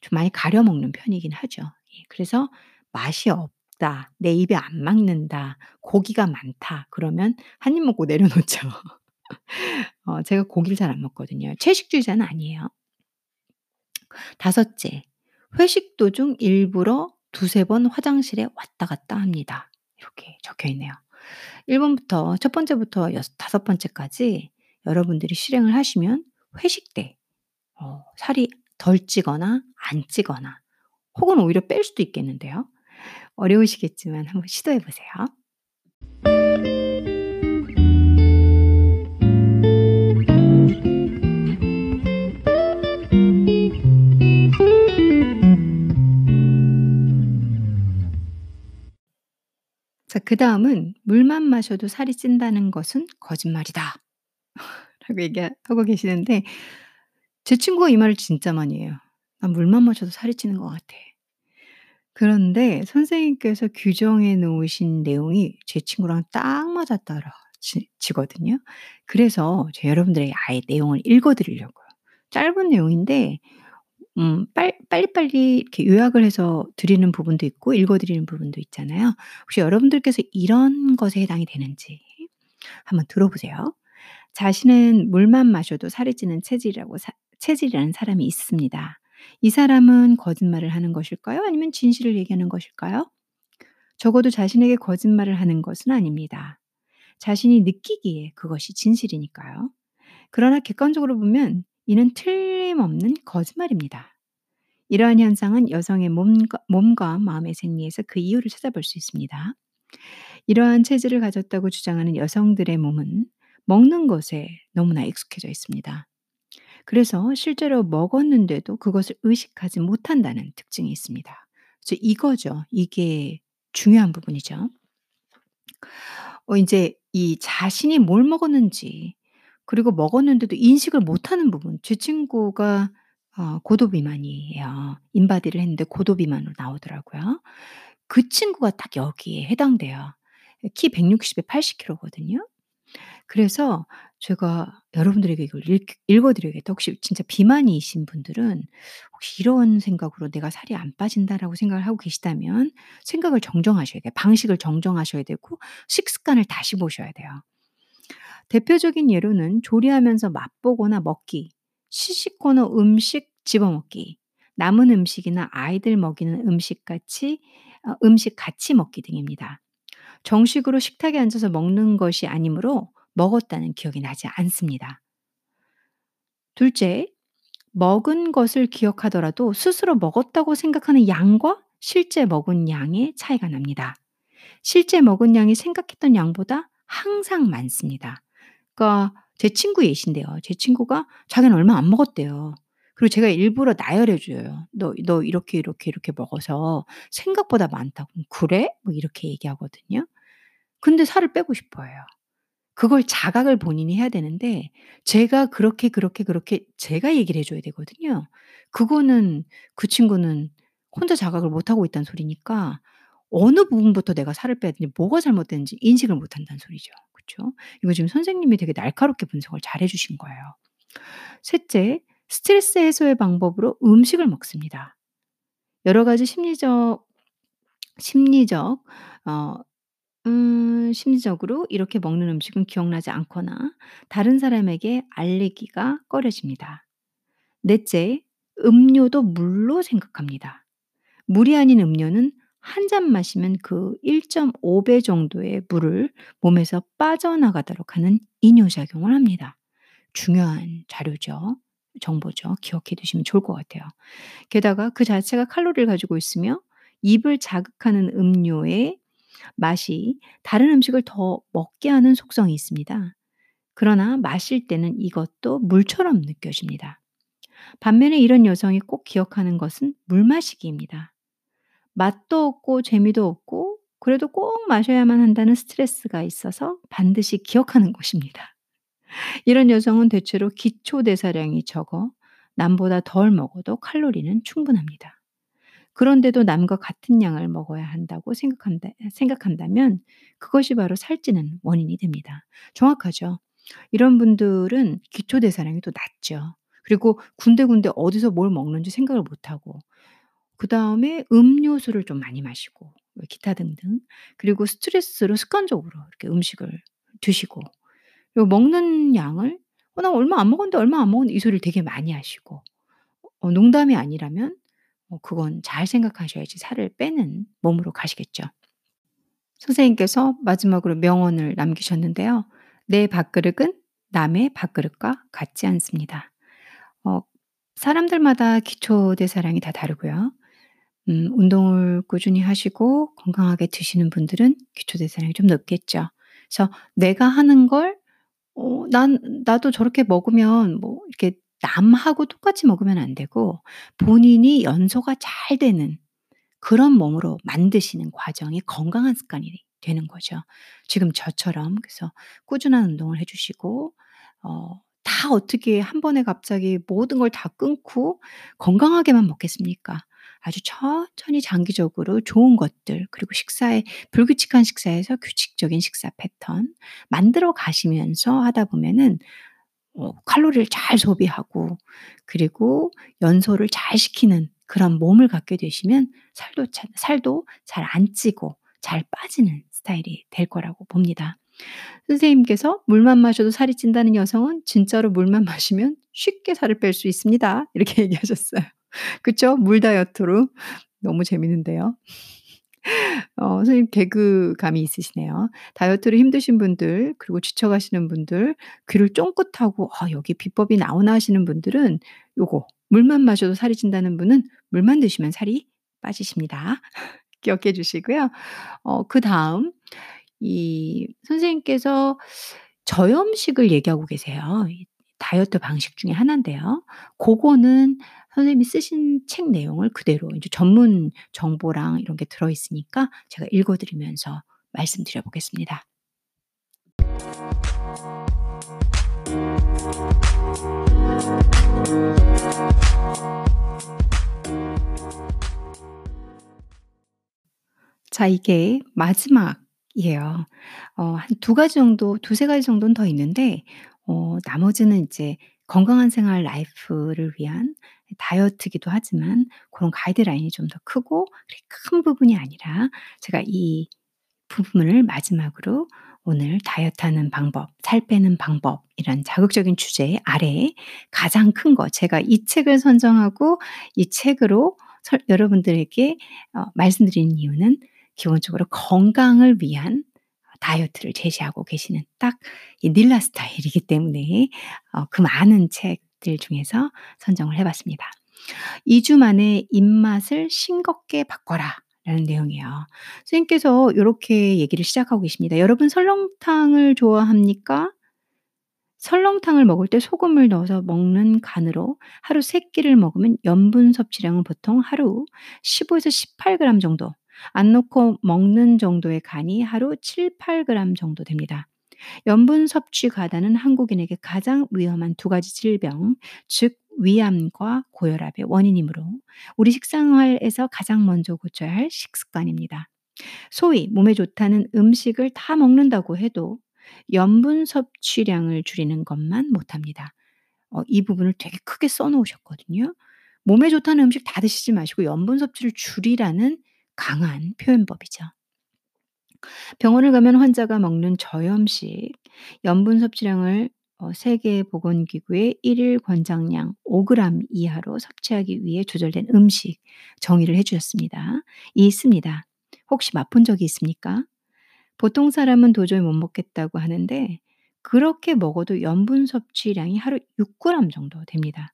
좀 많이 가려 먹는 편이긴 하죠. 예 그래서 맛이 없 다, 내 입에 안 맞는다, 고기가 많다 그러면 한 입 먹고 내려놓죠. 어 제가 고기를 잘 안 먹거든요. 채식주의자는 아니에요. 다섯째, 회식 도중 일부러 두세 번 화장실에 왔다 갔다 합니다. 이렇게 적혀 있네요. 1 번부터 첫 번째부터 여섯 다섯 번째까지 여러분들이 실행을 하시면 회식 때 어 살이 덜 찌거나 안 찌거나 혹은 오히려 뺄 수도 있겠는데요. 어려우시겠지만 한번 시도해 보세요. 자 그 다음은 "물만 마셔도 살이 찐다는 것은 거짓말이다." 라고 얘기하고 계시는데 제 친구가 이 말을 진짜 많이 해요. "난 물만 마셔도 살이 찌는 것 같아." 그런데 선생님께서 규정해 놓으신 내용이 제 친구랑 딱 맞아떨어지 지거든요. 그래서 제가 여러분들에게 아예 내용을 읽어 드리려고요. 짧은 내용인데 음 빨 빨리빨리 이렇게 요약을 해서 드리는 부분도 있고 읽어 드리는 부분도 있잖아요. 혹시 여러분들께서 이런 것에 해당이 되는지 한번 들어보세요. 자신은 물만 마셔도 살이 찌는 체질이라고 사 체질이라는 사람이 있습니다. 이 사람은 거짓말을 하는 것일까요? 아니면 진실을 얘기하는 것일까요? 적어도 자신에게 거짓말을 하는 것은 아닙니다. 자신이 느끼기에 그것이 진실이니까요. 그러나 객관적으로 보면 이는 틀림없는 거짓말입니다. 이러한 현상은 여성의 몸과, 몸과 마음의 생리에서 그 이유를 찾아볼 수 있습니다. 이러한 체질을 가졌다고 주장하는 여성들의 몸은 먹는 것에 너무나 익숙해져 있습니다. 그래서 실제로 먹었는데도 그것을 의식하지 못한다는 특징이 있습니다. 그래서 이거죠. 이게 중요한 부분이죠. 어 인제 이 자신이 뭘 먹었는지 그리고 먹었는데도 인식을 못하는 부분. 제 친구가 어 고도 비만이에요. 인바디를 했는데 고도 비만으로 나오더라고요. 그 친구가 딱 여기에 해당돼요. 키 160에 80 킬로거든요. 그래서 제가 여러분들에게 이걸 읽 읽어 드려야겠다. 혹시 진짜 비만이신 분들은 혹시 이런 생각으로 '내가 살이 안 빠진다.'라고 생각을 하고 계시다면 생각을 정정하셔야 돼요. 방식을 정정하셔야 되고 식습관을 다시 보셔야 돼요. 대표적인 예로는 조리하면서 맛보거나 먹기, 시식거나 음식 집어먹기, 남은 음식이나 아이들 먹이는 음식 같이 어 음식 같이 먹기 등입니다. 정식으로 식탁에 앉아서 먹는 것이 아니므로 먹었다는 기억이 나지 않습니다. 둘째, 먹은 것을 기억하더라도 스스로 먹었다고 생각하는 양과 실제 먹은 양의 차이가 납니다. 실제 먹은 양이 생각했던 양보다 항상 많습니다. 그러니까 제 친구 예신데요. 제 친구가 자기는 얼마 안 먹었대요. 그리고 제가 일부러 나열해 줘요. "너 너 이렇게, 이렇게, 이렇게 먹어서 생각보다 많다고." "그래?" 뭐 이렇게 얘기하거든요. 근데 살을 빼고 싶어 해요. 그걸 자각을 본인이 해야 되는데 제가 그렇게, 그렇게, 그렇게 제가 얘기를 해 줘야 되거든요. 그거는 그 친구는 혼자 자각을 못 하고 있다는 소리니까 어느 부분부터 내가 살을 빼야 되는지 뭐가 잘못됐는지 인식을 못 한다는 소리죠. 그쵸? 이거 지금 선생님이 되게 날카롭게 분석을 잘해 주신 거예요. 셋째, 스트레스 해소의 방법으로 음식을 먹습니다. 여러 가지 심리적 심리적 어 음 심리적으로 이렇게 먹는 음식은 기억나지 않거나 다른 사람에게 알리기가 꺼려집니다. 넷째, 음료도 물로 생각합니다. 물이 아닌 음료는 한잔 마시면 그 1.5배 정도의 물을 몸에서 빠져나가도록 하는 이뇨작용을 합니다. 중요한 자료죠. 정보죠. 기억해 두시면 좋을 것 같아요. 게다가 그 자체가 칼로리를 가지고 있으며 입을 자극하는 음료의 맛이 다른 음식을 더 먹게 하는 속성이 있습니다. 그러나 마실 때는 이것도 물처럼 느껴집니다. 반면에 이런 여성이 꼭 기억하는 것은 물 마시기입니다. 맛도 없고 재미도 없고 그래도 꼭 마셔야만 한다는 스트레스가 있어서 반드시 기억하는 것입니다. 이런 여성은 대체로 기초 대사량이 적어 남보다 덜 먹어도 칼로리는 충분합니다. 그런데도 남과 같은 양을 먹어야 한다고 생각한다, 생각한다면 그것이 바로 살찌는 원인이 됩니다. 정확하죠. 이런 분들은 기초 대사량이 또 낮죠. 그리고 군데군데 어디서 뭘 먹는지 생각을 못하고 그 다음에 음료수를 좀 많이 마시고 기타 등등 그리고 스트레스로 습관적으로 이렇게 음식을 드시고 그리고 먹는 양을 "어 나 얼마 안 먹었는데, 얼마 안 먹었는데." 이 소리를 되게 많이 하시고 어 농담이 아니라면 어 그건 잘 생각하셔야지 살을 빼는 몸으로 가시겠죠. 선생님께서 마지막으로 명언을 남기셨는데요. "내 밥그릇은 남의 밥그릇과 같지 않습니다." 어 사람들마다 기초 대사량이 다 다르고요. 음 운동을 꾸준히 하시고 건강하게 드시는 분들은 기초 대사량이 좀 높겠죠. 그래서 내가 하는 걸 어 난 나도 저렇게 먹으면 뭐 이렇게 남하고 똑같이 먹으면 안 되고 본인이 연소가 잘 되는 그런 몸으로 만드시는 과정이 건강한 습관이 되는 거죠. 지금 저처럼 그래서 꾸준한 운동을 해 주시고 어 다 어떻게 한 번에 갑자기 모든 걸 다 끊고 건강하게만 먹겠습니까? 아주 천천히 장기적으로 좋은 것들 그리고 식사에 불규칙한 식사에서 규칙적인 식사 패턴 만들어 가시면서 하다 보면은 어 칼로리를 잘 소비하고 그리고 연소를 잘 시키는 그런 몸을 갖게 되시면 살도 차 살도 잘 안 찌고 잘 빠지는 스타일이 될 거라고 봅니다. 선생님께서 "물만 마셔도 살이 찐다는 여성은 진짜로 물만 마시면 쉽게 살을 뺄 수 있습니다." 이렇게 얘기하셨어요. 그쵸? 물 다이어트로. 너무 재밌는데요. 어 선생님 개그감이 있으시네요. 다이어트로 힘드신 분들 그리고 지쳐 가시는 분들 귀를 쫑긋하고 '아 여기 비법이 나오나.' 하시는 분들은 요거 물만 마셔도 살이 찐다는 분은 물만 드시면 살이 빠지십니다. 기억해 주시고요. 어 그 다음 이 선생님께서 저염식을 얘기하고 계세요. 이 다이어트 방식 중에 하나인데요. 고거는 선생님이 쓰신 책 내용을 그대로 이제 전문 정보랑 이런 게 들어 있으니까 제가 읽어 드리면서 말씀드려 보겠습니다. 자 이게 마지막이에요. 어한2 가지 정도 2-3 가지 정도는 더 있는데 어 나머지는 이제 건강한 생활 라이프를 위한 다이어트이기도 하지만 고런 가이드라인이 좀 더 크고 큰 부분이 아니라 제가 이 부분을 마지막으로 오늘 다이어트하는 방법, 살 빼는 방법 이런 자극적인 주제 아래에 가장 큰 거 제가 이 책을 선정하고 이 책으로 설 여러분들에게 어 말씀드리는 이유는 기본적으로 건강을 위한 다이어트를 제시하고 계시는 딱 이 닐라 스타일이기 때문에 어 그 많은 책들 중에서 선정을 해 봤습니다. "2 주 만에 입맛을 싱겁게 바꿔라."라는 내용이에요. 선생님께서 요렇게 얘기를 시작하고 계십니다. "여러분 설렁탕을 좋아합니까? 설렁탕을 먹을 때 소금을 넣어서 먹는 간으로 하루 3 끼를 먹으면 염분 섭취량은 보통 하루 15에서 18 그램 정도, 안 넣고 먹는 정도의 간이 하루 7-8 그램 정도 됩니다. 염분 섭취 과다는 한국인에게 가장 위험한 2 가지 질병 즉 위암과 고혈압의 원인이므로 우리 식생활에서 가장 먼저 고쳐야 할 식습관입니다. 소위 몸에 좋다는 음식을 다 먹는다고 해도 염분 섭취량을 줄이는 것만 못합니다." 어 이 부분을 되게 크게 써 놓으셨거든요. 몸에 좋다는 음식 다 드시지 마시고 염분 섭취를 줄이라는 강한 표현법이죠. 병원을 가면 환자가 먹는 저염식 염분 섭취량을 어 세계보건기구의 1일 권장량 5 그램 이하로 섭취하기 위해 조절된 음식 정의를 해 주셨습니다. 있습니다. 혹시 맛본 적이 있습니까? 보통 사람은 도저히 못 먹겠다고 하는데 그렇게 먹어도 염분 섭취량이 하루 6 그램 정도 됩니다.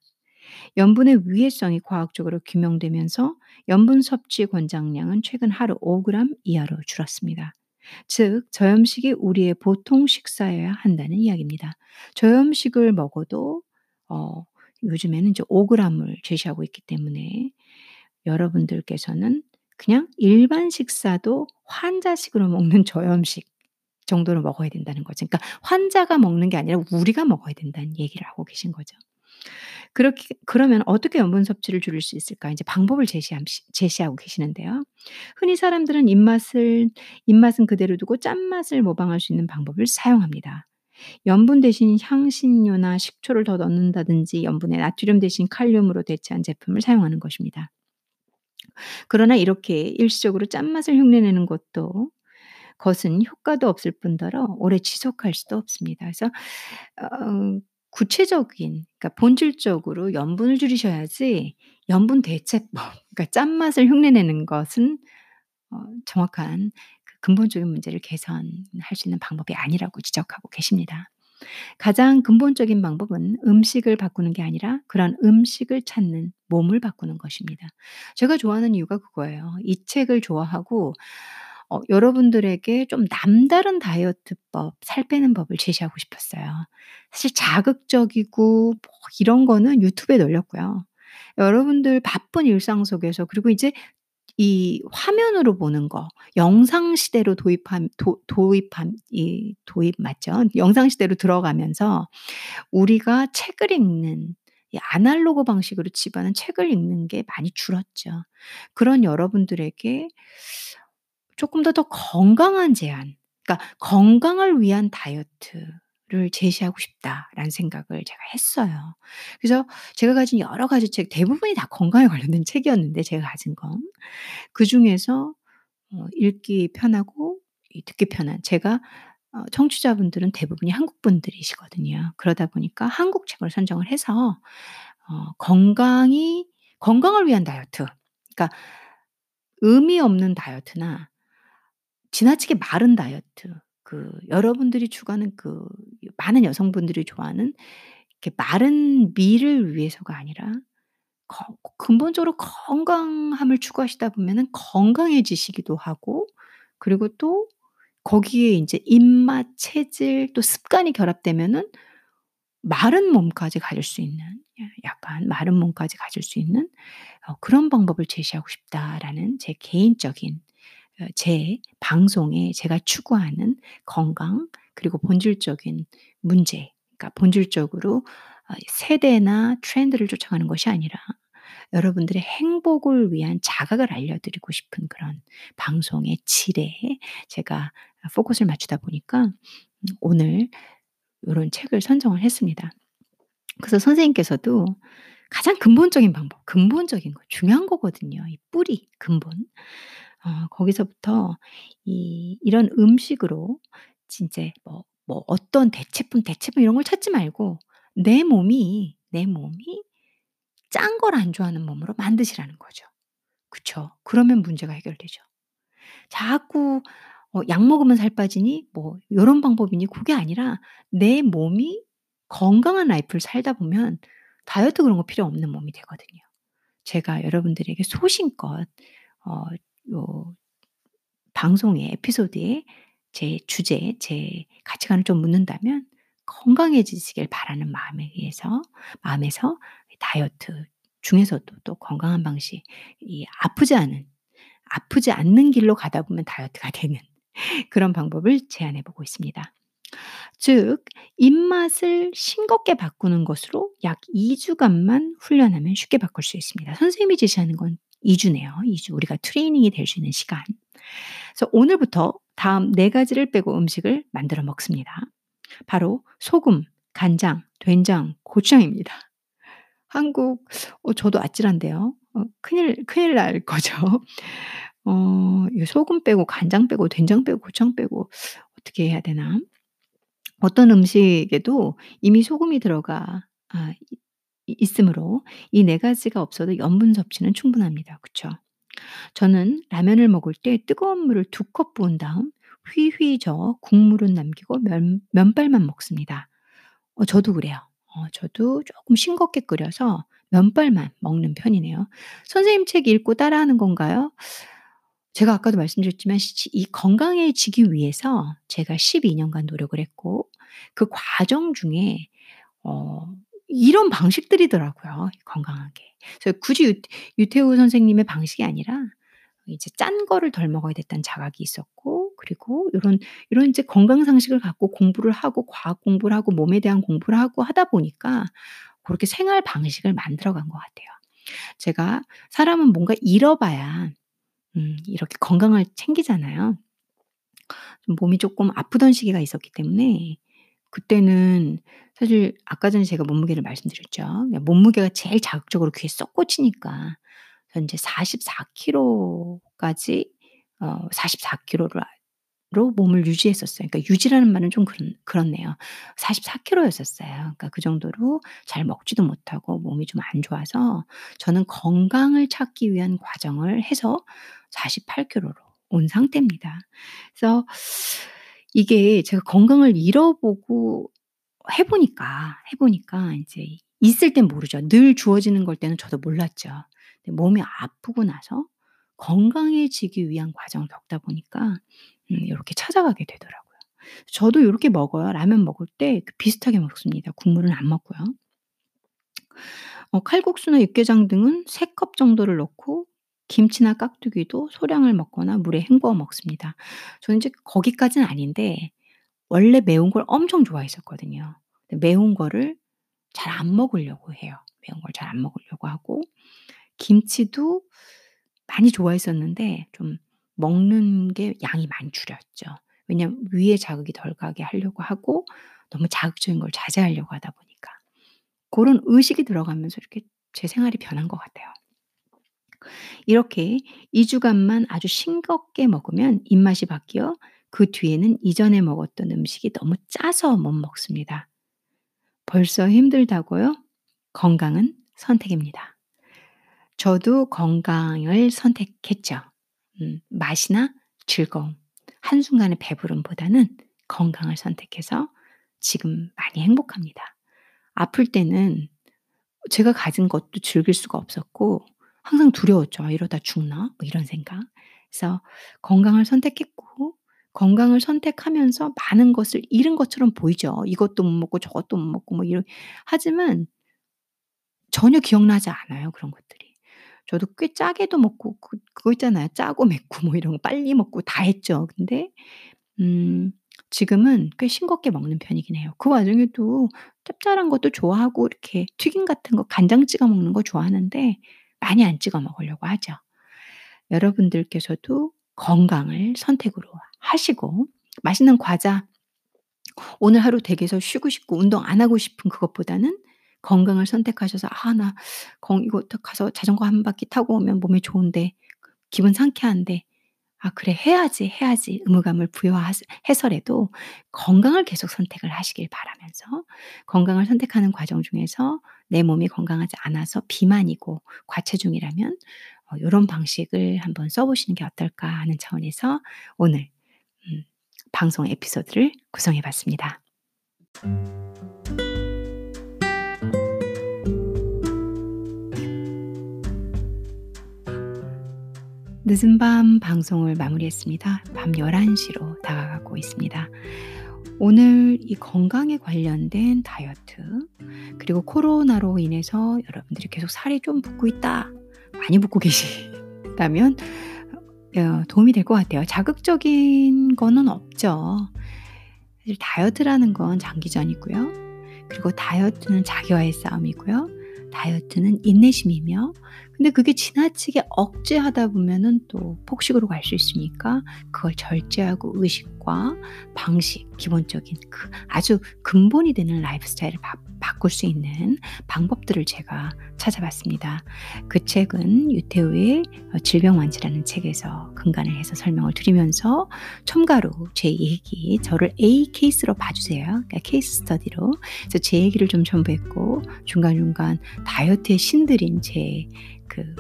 염분의 위해성이 과학적으로 규명되면서 염분 섭취 권장량은 최근 하루 5 그램 이하로 줄었습니다. 즉 저염식이 우리의 보통 식사여야 한다는 이야기입니다. 저염식을 먹어도 어 요즘에는 이제 5 그램을 제시하고 있기 때문에 여러분들께서는 그냥 일반 식사도 환자식으로 먹는 저염식 정도로 먹어야 된다는 거죠. 그러니까 환자가 먹는 게 아니라 우리가 먹어야 된다는 얘기를 하고 계신 거죠. 그렇게 그러면 어떻게 염분 섭취를 줄일 수 있을까? 인제 방법을 제시함시 제시하고 계시는데요. 흔히 사람들은 입맛을 입맛은 그대로 두고 짠맛을 모방할 수 있는 방법을 사용합니다. 염분 대신 향신료나 식초를 더 넣는다든지 염분에 나트륨 대신 칼륨으로 대체한 제품을 사용하는 것입니다. 그러나 이렇게 일시적으로 짠맛을 흉내내는 것도 것은 효과도 없을 뿐더러 오래 지속할 수도 없습니다. 그래서 어 구체적인 그러니까 본질적으로 염분을 줄이셔야지 염분 대체법 그러니까 짠맛을 흉내내는 것은 어 정확한 그 근본적인 문제를 개선할 수 있는 방법이 아니라고 지적하고 계십니다. 가장 근본적인 방법은 음식을 바꾸는 게 아니라 그런 음식을 찾는 몸을 바꾸는 것입니다. 제가 좋아하는 이유가 그거예요. 이 책을 좋아하고 어 여러분들에게 좀 남다른 다이어트법, 살 빼는 법을 제시하고 싶었어요. 사실 자극적이고 뭐 이런 거는 유튜브에 널렸고요. 여러분들 바쁜 일상 속에서 그리고 이제 이 화면으로 보는 거 영상 시대로 도입한 도 도입한 이 도입 맞죠? 영상 시대로 들어가면서 우리가 책을 읽는 이 아날로그 방식으로 집안은 책을 읽는 게 많이 줄었죠. 그런 여러분들에게 쪼끔 더더 건강한 제안 그러니까 '건강을 위한 다이어트를 제시하고 싶다.'라는 생각을 제가 했어요. 그래서 제가 가진 여러 가지 책 대부분이 다 건강에 관련된 책이었는데 제가 가진 건. 그 중에서 어 읽기 편하고 이 듣기 편한 제가 어 청취자분들은 대부분이 한국 분들이시거든요. 그러다 보니까 한국 책을 선정을 해서 어 건강이 건강을 위한 다이어트 그러니까 의미 없는 다이어트나 지나치게 마른 다이어트 그 여러분들이 추구하는 그 많은 여성분들이 좋아하는 이렇게 마른 미를 위해서가 아니라 거 근본적으로 건강함을 추구하시다 보면은 건강해지시기도 하고 그리고 또 거기에 인제 입맛, 체질 또 습관이 결합되면은 마른 몸까지 가질 수 있는 야 약간 마른 몸까지 가질 수 있는 어 '그런 방법을 제시하고 싶다.'라는 제 개인적인 어 제 방송에 제가 추구하는 건강 그리고 본질적인 문제 그러니까 본질적으로 어 세대나 트렌드를 쫓아가는 것이 아니라 여러분들의 행복을 위한 자각을 알려드리고 싶은 그런 방송의 질에 제가 아 포커스를 맞추다 보니까 음 오늘 요런 책을 선정을 했습니다. 그래서 선생님께서도 가장 근본적인 방법 근본적인 거 중요한 거거든요. 이 뿌리 근본. 어 거기서부터 이 이런 음식으로 진짜 뭐 뭐 어떤 대체품, 대체품 이런 걸 찾지 말고 내 몸이, 내 몸이 짠 걸 안 좋아하는 몸으로 만드시라는 거죠. 그쵸. 그러면 문제가 해결되죠. 자꾸 어 '약 먹으면 살 빠지니?' 뭐 요런 방법이니 그게 아니라 내 몸이 건강한 라이프를 살다 보면 다이어트 그런 거 필요 없는 몸이 되거든요. 제가 여러분들에게 소신껏 어 요 방송의 에피소드에 제 주제 제 가치관을 좀 묻는다면 건강해지시길 바라는 마음에 의해서 마음에서 이 다이어트 중에서도 또 건강한 방식 이 아프지 않은 아프지 않는 길로 가다 보면 다이어트가 되는 그런 방법을 제안해 보고 있습니다. 즉 입맛을 싱겁게 바꾸는 것으로 약 2 주간만 훈련하면 쉽게 바꿀 수 있습니다. 선생님이 제시하는 건 2 주네요. 2주 우리가 트레이닝이 될 수 있는 시간. 그래서 오늘부터 다음 4 가지를 빼고 음식을 만들어 먹습니다. 바로 소금, 간장, 된장, 고추장입니다. 한국 어 저도 아찔한데요. 어 큰일 큰일 날 거죠. 어이 소금 빼고 간장 빼고 된장 빼고 고추장 빼고 어떻게 해야 되나? 어떤 음식에도 이미 소금이 들어가 아 이 있으므로 이 4 가지가 없어도 염분 섭취는 충분합니다. 그쵸? 저는 라면을 먹을 때 뜨거운 물을 2 컵 부은 다음 휘휘 저어 국물은 남기고 면 면발만 먹습니다. 어 저도 그래요. 어 저도 쪼끔 싱겁게 끓여서 면발만 먹는 편이네요. 선생님 책 읽고 따라하는 건가요? 제가 아까도 말씀드렸지만 시 이 건강해지기 위해서 제가 12 년간 노력을 했고 그 과정 중에 어 이런 방식들이더라고요 건강하게. 그래서 굳이 유 유태우 선생님의 방식이 아니라 이제 짠 거를 덜 먹어야 됐다는 자각이 있었고 그리고 요런 요런 이제 건강 상식을 갖고 공부를 하고 과학 공부를 하고 몸에 대한 공부를 하고 하다 보니까 고렇게 생활 방식을 만들어 간 것 같아요. 제가 사람은 뭔가 잃어봐야 음 이렇게 건강을 챙기잖아요. 좀 몸이 쪼끔 아프던 시기가 있었기 때문에 그때는 사실 아까 전에 제가 몸무게를 말씀드렸죠. 그러니까 몸무게가 제일 자극적으로 귀에 쏙 꽂히니까 현재 44 킬로까지 어 44 킬로로 아로 몸을 유지했었어요. 그러니까 유지라는 말은 좀 그렇 그렇네요. 44 킬로였었어요. 그러니까 그 정도로 잘 먹지도 못하고 몸이 좀 안 좋아서 저는 건강을 찾기 위한 과정을 해서 48 킬로로 온 상태입니다. 그래서 이게 제가 건강을 잃어보고 해 보니까, 해 보니까 인제 있을 땐 모르죠. 늘 주어지는 걸 때는 저도 몰랐죠. 몸이 아프고 나서 건강해지기 위한 과정을 겪다 보니까 음 요렇게 찾아가게 되더라고요. 저도 요렇게 먹어요. 라면 먹을 때그 비슷하게 먹습니다. 국물은 안 먹고요. 어 칼국수나 육개장 등은 3컵 정도를 넣고 김치나 깍두기도 소량을 먹거나 물에 헹궈 먹습니다. 저는 이제 거기까지는 아닌데 원래 매운 걸 엄청 좋아했었거든요. 매운 거를 잘 안 먹으려고 해요. 매운 걸 잘 안 먹으려고 하고 김치도 많이 좋아했었는데 좀 먹는 게 양이 많이 줄였죠. 왜냐하면 위에 자극이 덜 가게 하려고 하고 너무 자극적인 걸 자제하려고 하다 보니까. 고런 의식이 들어가면서 이렇게 제 생활이 변한 것 같아요. 이렇게 2 주간만 아주 싱겁게 먹으면 입맛이 바뀌어 그 뒤에는 이전에 먹었던 음식이 너무 짜서 못 먹습니다. 벌써 힘들다고요? 건강은 선택입니다. 저도 건강을 선택했죠. 음, 맛이나 즐거움, 한순간의 배부름보다는 건강을 선택해서 지금 많이 행복합니다. 아플 때는 제가 가진 것도 즐길 수가 없었고 항상 두려웠죠. '아 이러다 죽나?' 뭐 이런 생각. 그래서 건강을 선택했고 건강을 선택하면서 많은 것을 잃은 것처럼 보이죠. 이것도 못 먹고 저것도 못 먹고 뭐 이런 하지만 전혀 기억나지 않아요, 그런 것들이. 저도 꽤 짜게도 먹고 그 그거 있잖아요. 짜고 맵고 뭐 이런 거 빨리 먹고 다 했죠. 근데 음 지금은 꽤 싱겁게 먹는 편이긴 해요. 그 와중에도 짭짤한 것도 좋아하고 이렇게 튀김 같은 거 간장 찍어 먹는 거 좋아하는데 많이 안 찍어 먹으려고 하죠. 여러분들께서도 건강을 선택으로 하시고 맛있는 과자 오늘 하루 댁에서 쉬고 싶고 운동 안 하고 싶은 그것보다는 건강을 선택하셔서 '아 나 건 이거 가서 자전거 한 바퀴 타고 오면 몸에 좋은데 기분 상쾌한데 아 그래 해야지, 해야지 의무감을 부여하스 해서라도 건강을 계속 선택을 하시길 바라면서 건강을 선택하는 과정 중에서 내 몸이 건강하지 않아서 비만이고 과체중이라면 어 요런 방식을 한번 써 보시는 게 어떨까 하는 차원에서 오늘 음 방송 에피소드를 구성해 봤습니다. 늦은 밤 방송을 마무리했습니다. 밤 11 시로 다가가고 있습니다. 오늘 이 건강에 관련된 다이어트 그리고 코로나로 인해서 여러분들이 계속 살이 좀 붓고 있다. 많이 붓고 계시다면 어 도움이 될 것 같아요. 자극적인 거는 없죠. 사실 다이어트라는 건 장기전이고요. 그리고 다이어트는 자기와의 싸움이고요. 다이어트는 인내심이며 근데 그게 지나치게 억제하다 보면은 또 폭식으로 갈 수 있으니까 그걸 절제하고 의식과 방식 기본적인 그 아주 근본이 되는 라이프 스타일을 바 바꿀 수 있는 방법들을 제가 찾아봤습니다. 그 책은 유태우의 어 질병 완치라는 책에서 근간을 해서 설명을 드리면서 첨가로 제 얘기 저를 a case로 봐 주세요. 그러니까 case study로. 그래서 제 얘기를 좀 첨부했고 중간중간 다이어트의 신들인 제그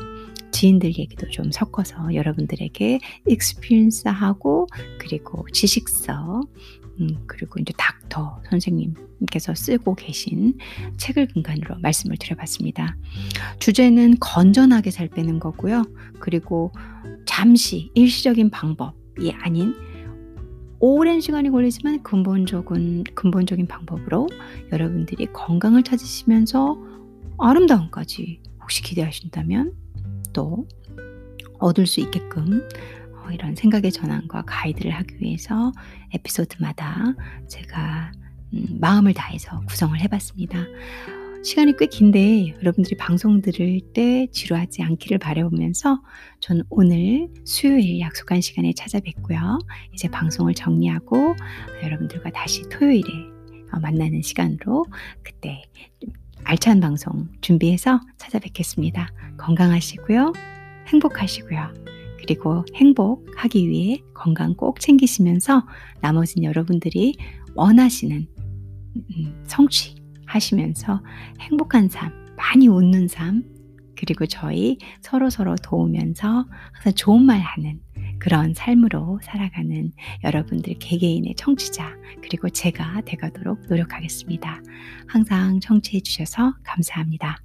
지인들 얘기도 좀 섞어서 여러분들에게 experience하고 그리고 지식서 음 그리고 인제 닥터 선생님께서 쓰고 계신 책을 근간으로 말씀을 드려 봤습니다. 주제는 건전하게 살 빼는 거고요. 그리고 잠시 일시적인 방법이 아닌 오랜 시간이 걸리지만 근본적은 근본적인 방법으로 여러분들이 건강을 찾으시면서 아름다움까지 혹시 기대하신다면 또 얻을 수 있게끔 어 이런 생각의 전환과 가이드를 하기 위해서 에피소드마다 제가 음 마음을 다해서 구성을 해 봤습니다. 시간이 꽤 긴데 여러분들이 방송 들을 때 지루하지 않기를 바라보면서 저는 오늘 수요일 약속한 시간에 찾아뵙고요. 이제 방송을 정리하고 여러분들과 다시 토요일에 어 만나는 시간으로 그때 좀 알찬 방송 준비해서 찾아뵙겠습니다. 건강하시고요. 행복하시고요. 그리고 행복하기 위해 건강 꼭 챙기시면서 나머지는 여러분들이 원하시는 음 성취하시면서 행복한 삶, 많이 웃는 삶 그리고 저희 서로 서로 도우면서 항상 좋은 말 하는 그런 삶으로 살아가는 여러분들 개개인의 청취자 그리고 제가 돼 가도록 노력하겠습니다. 항상 청취해 주셔서 감사합니다.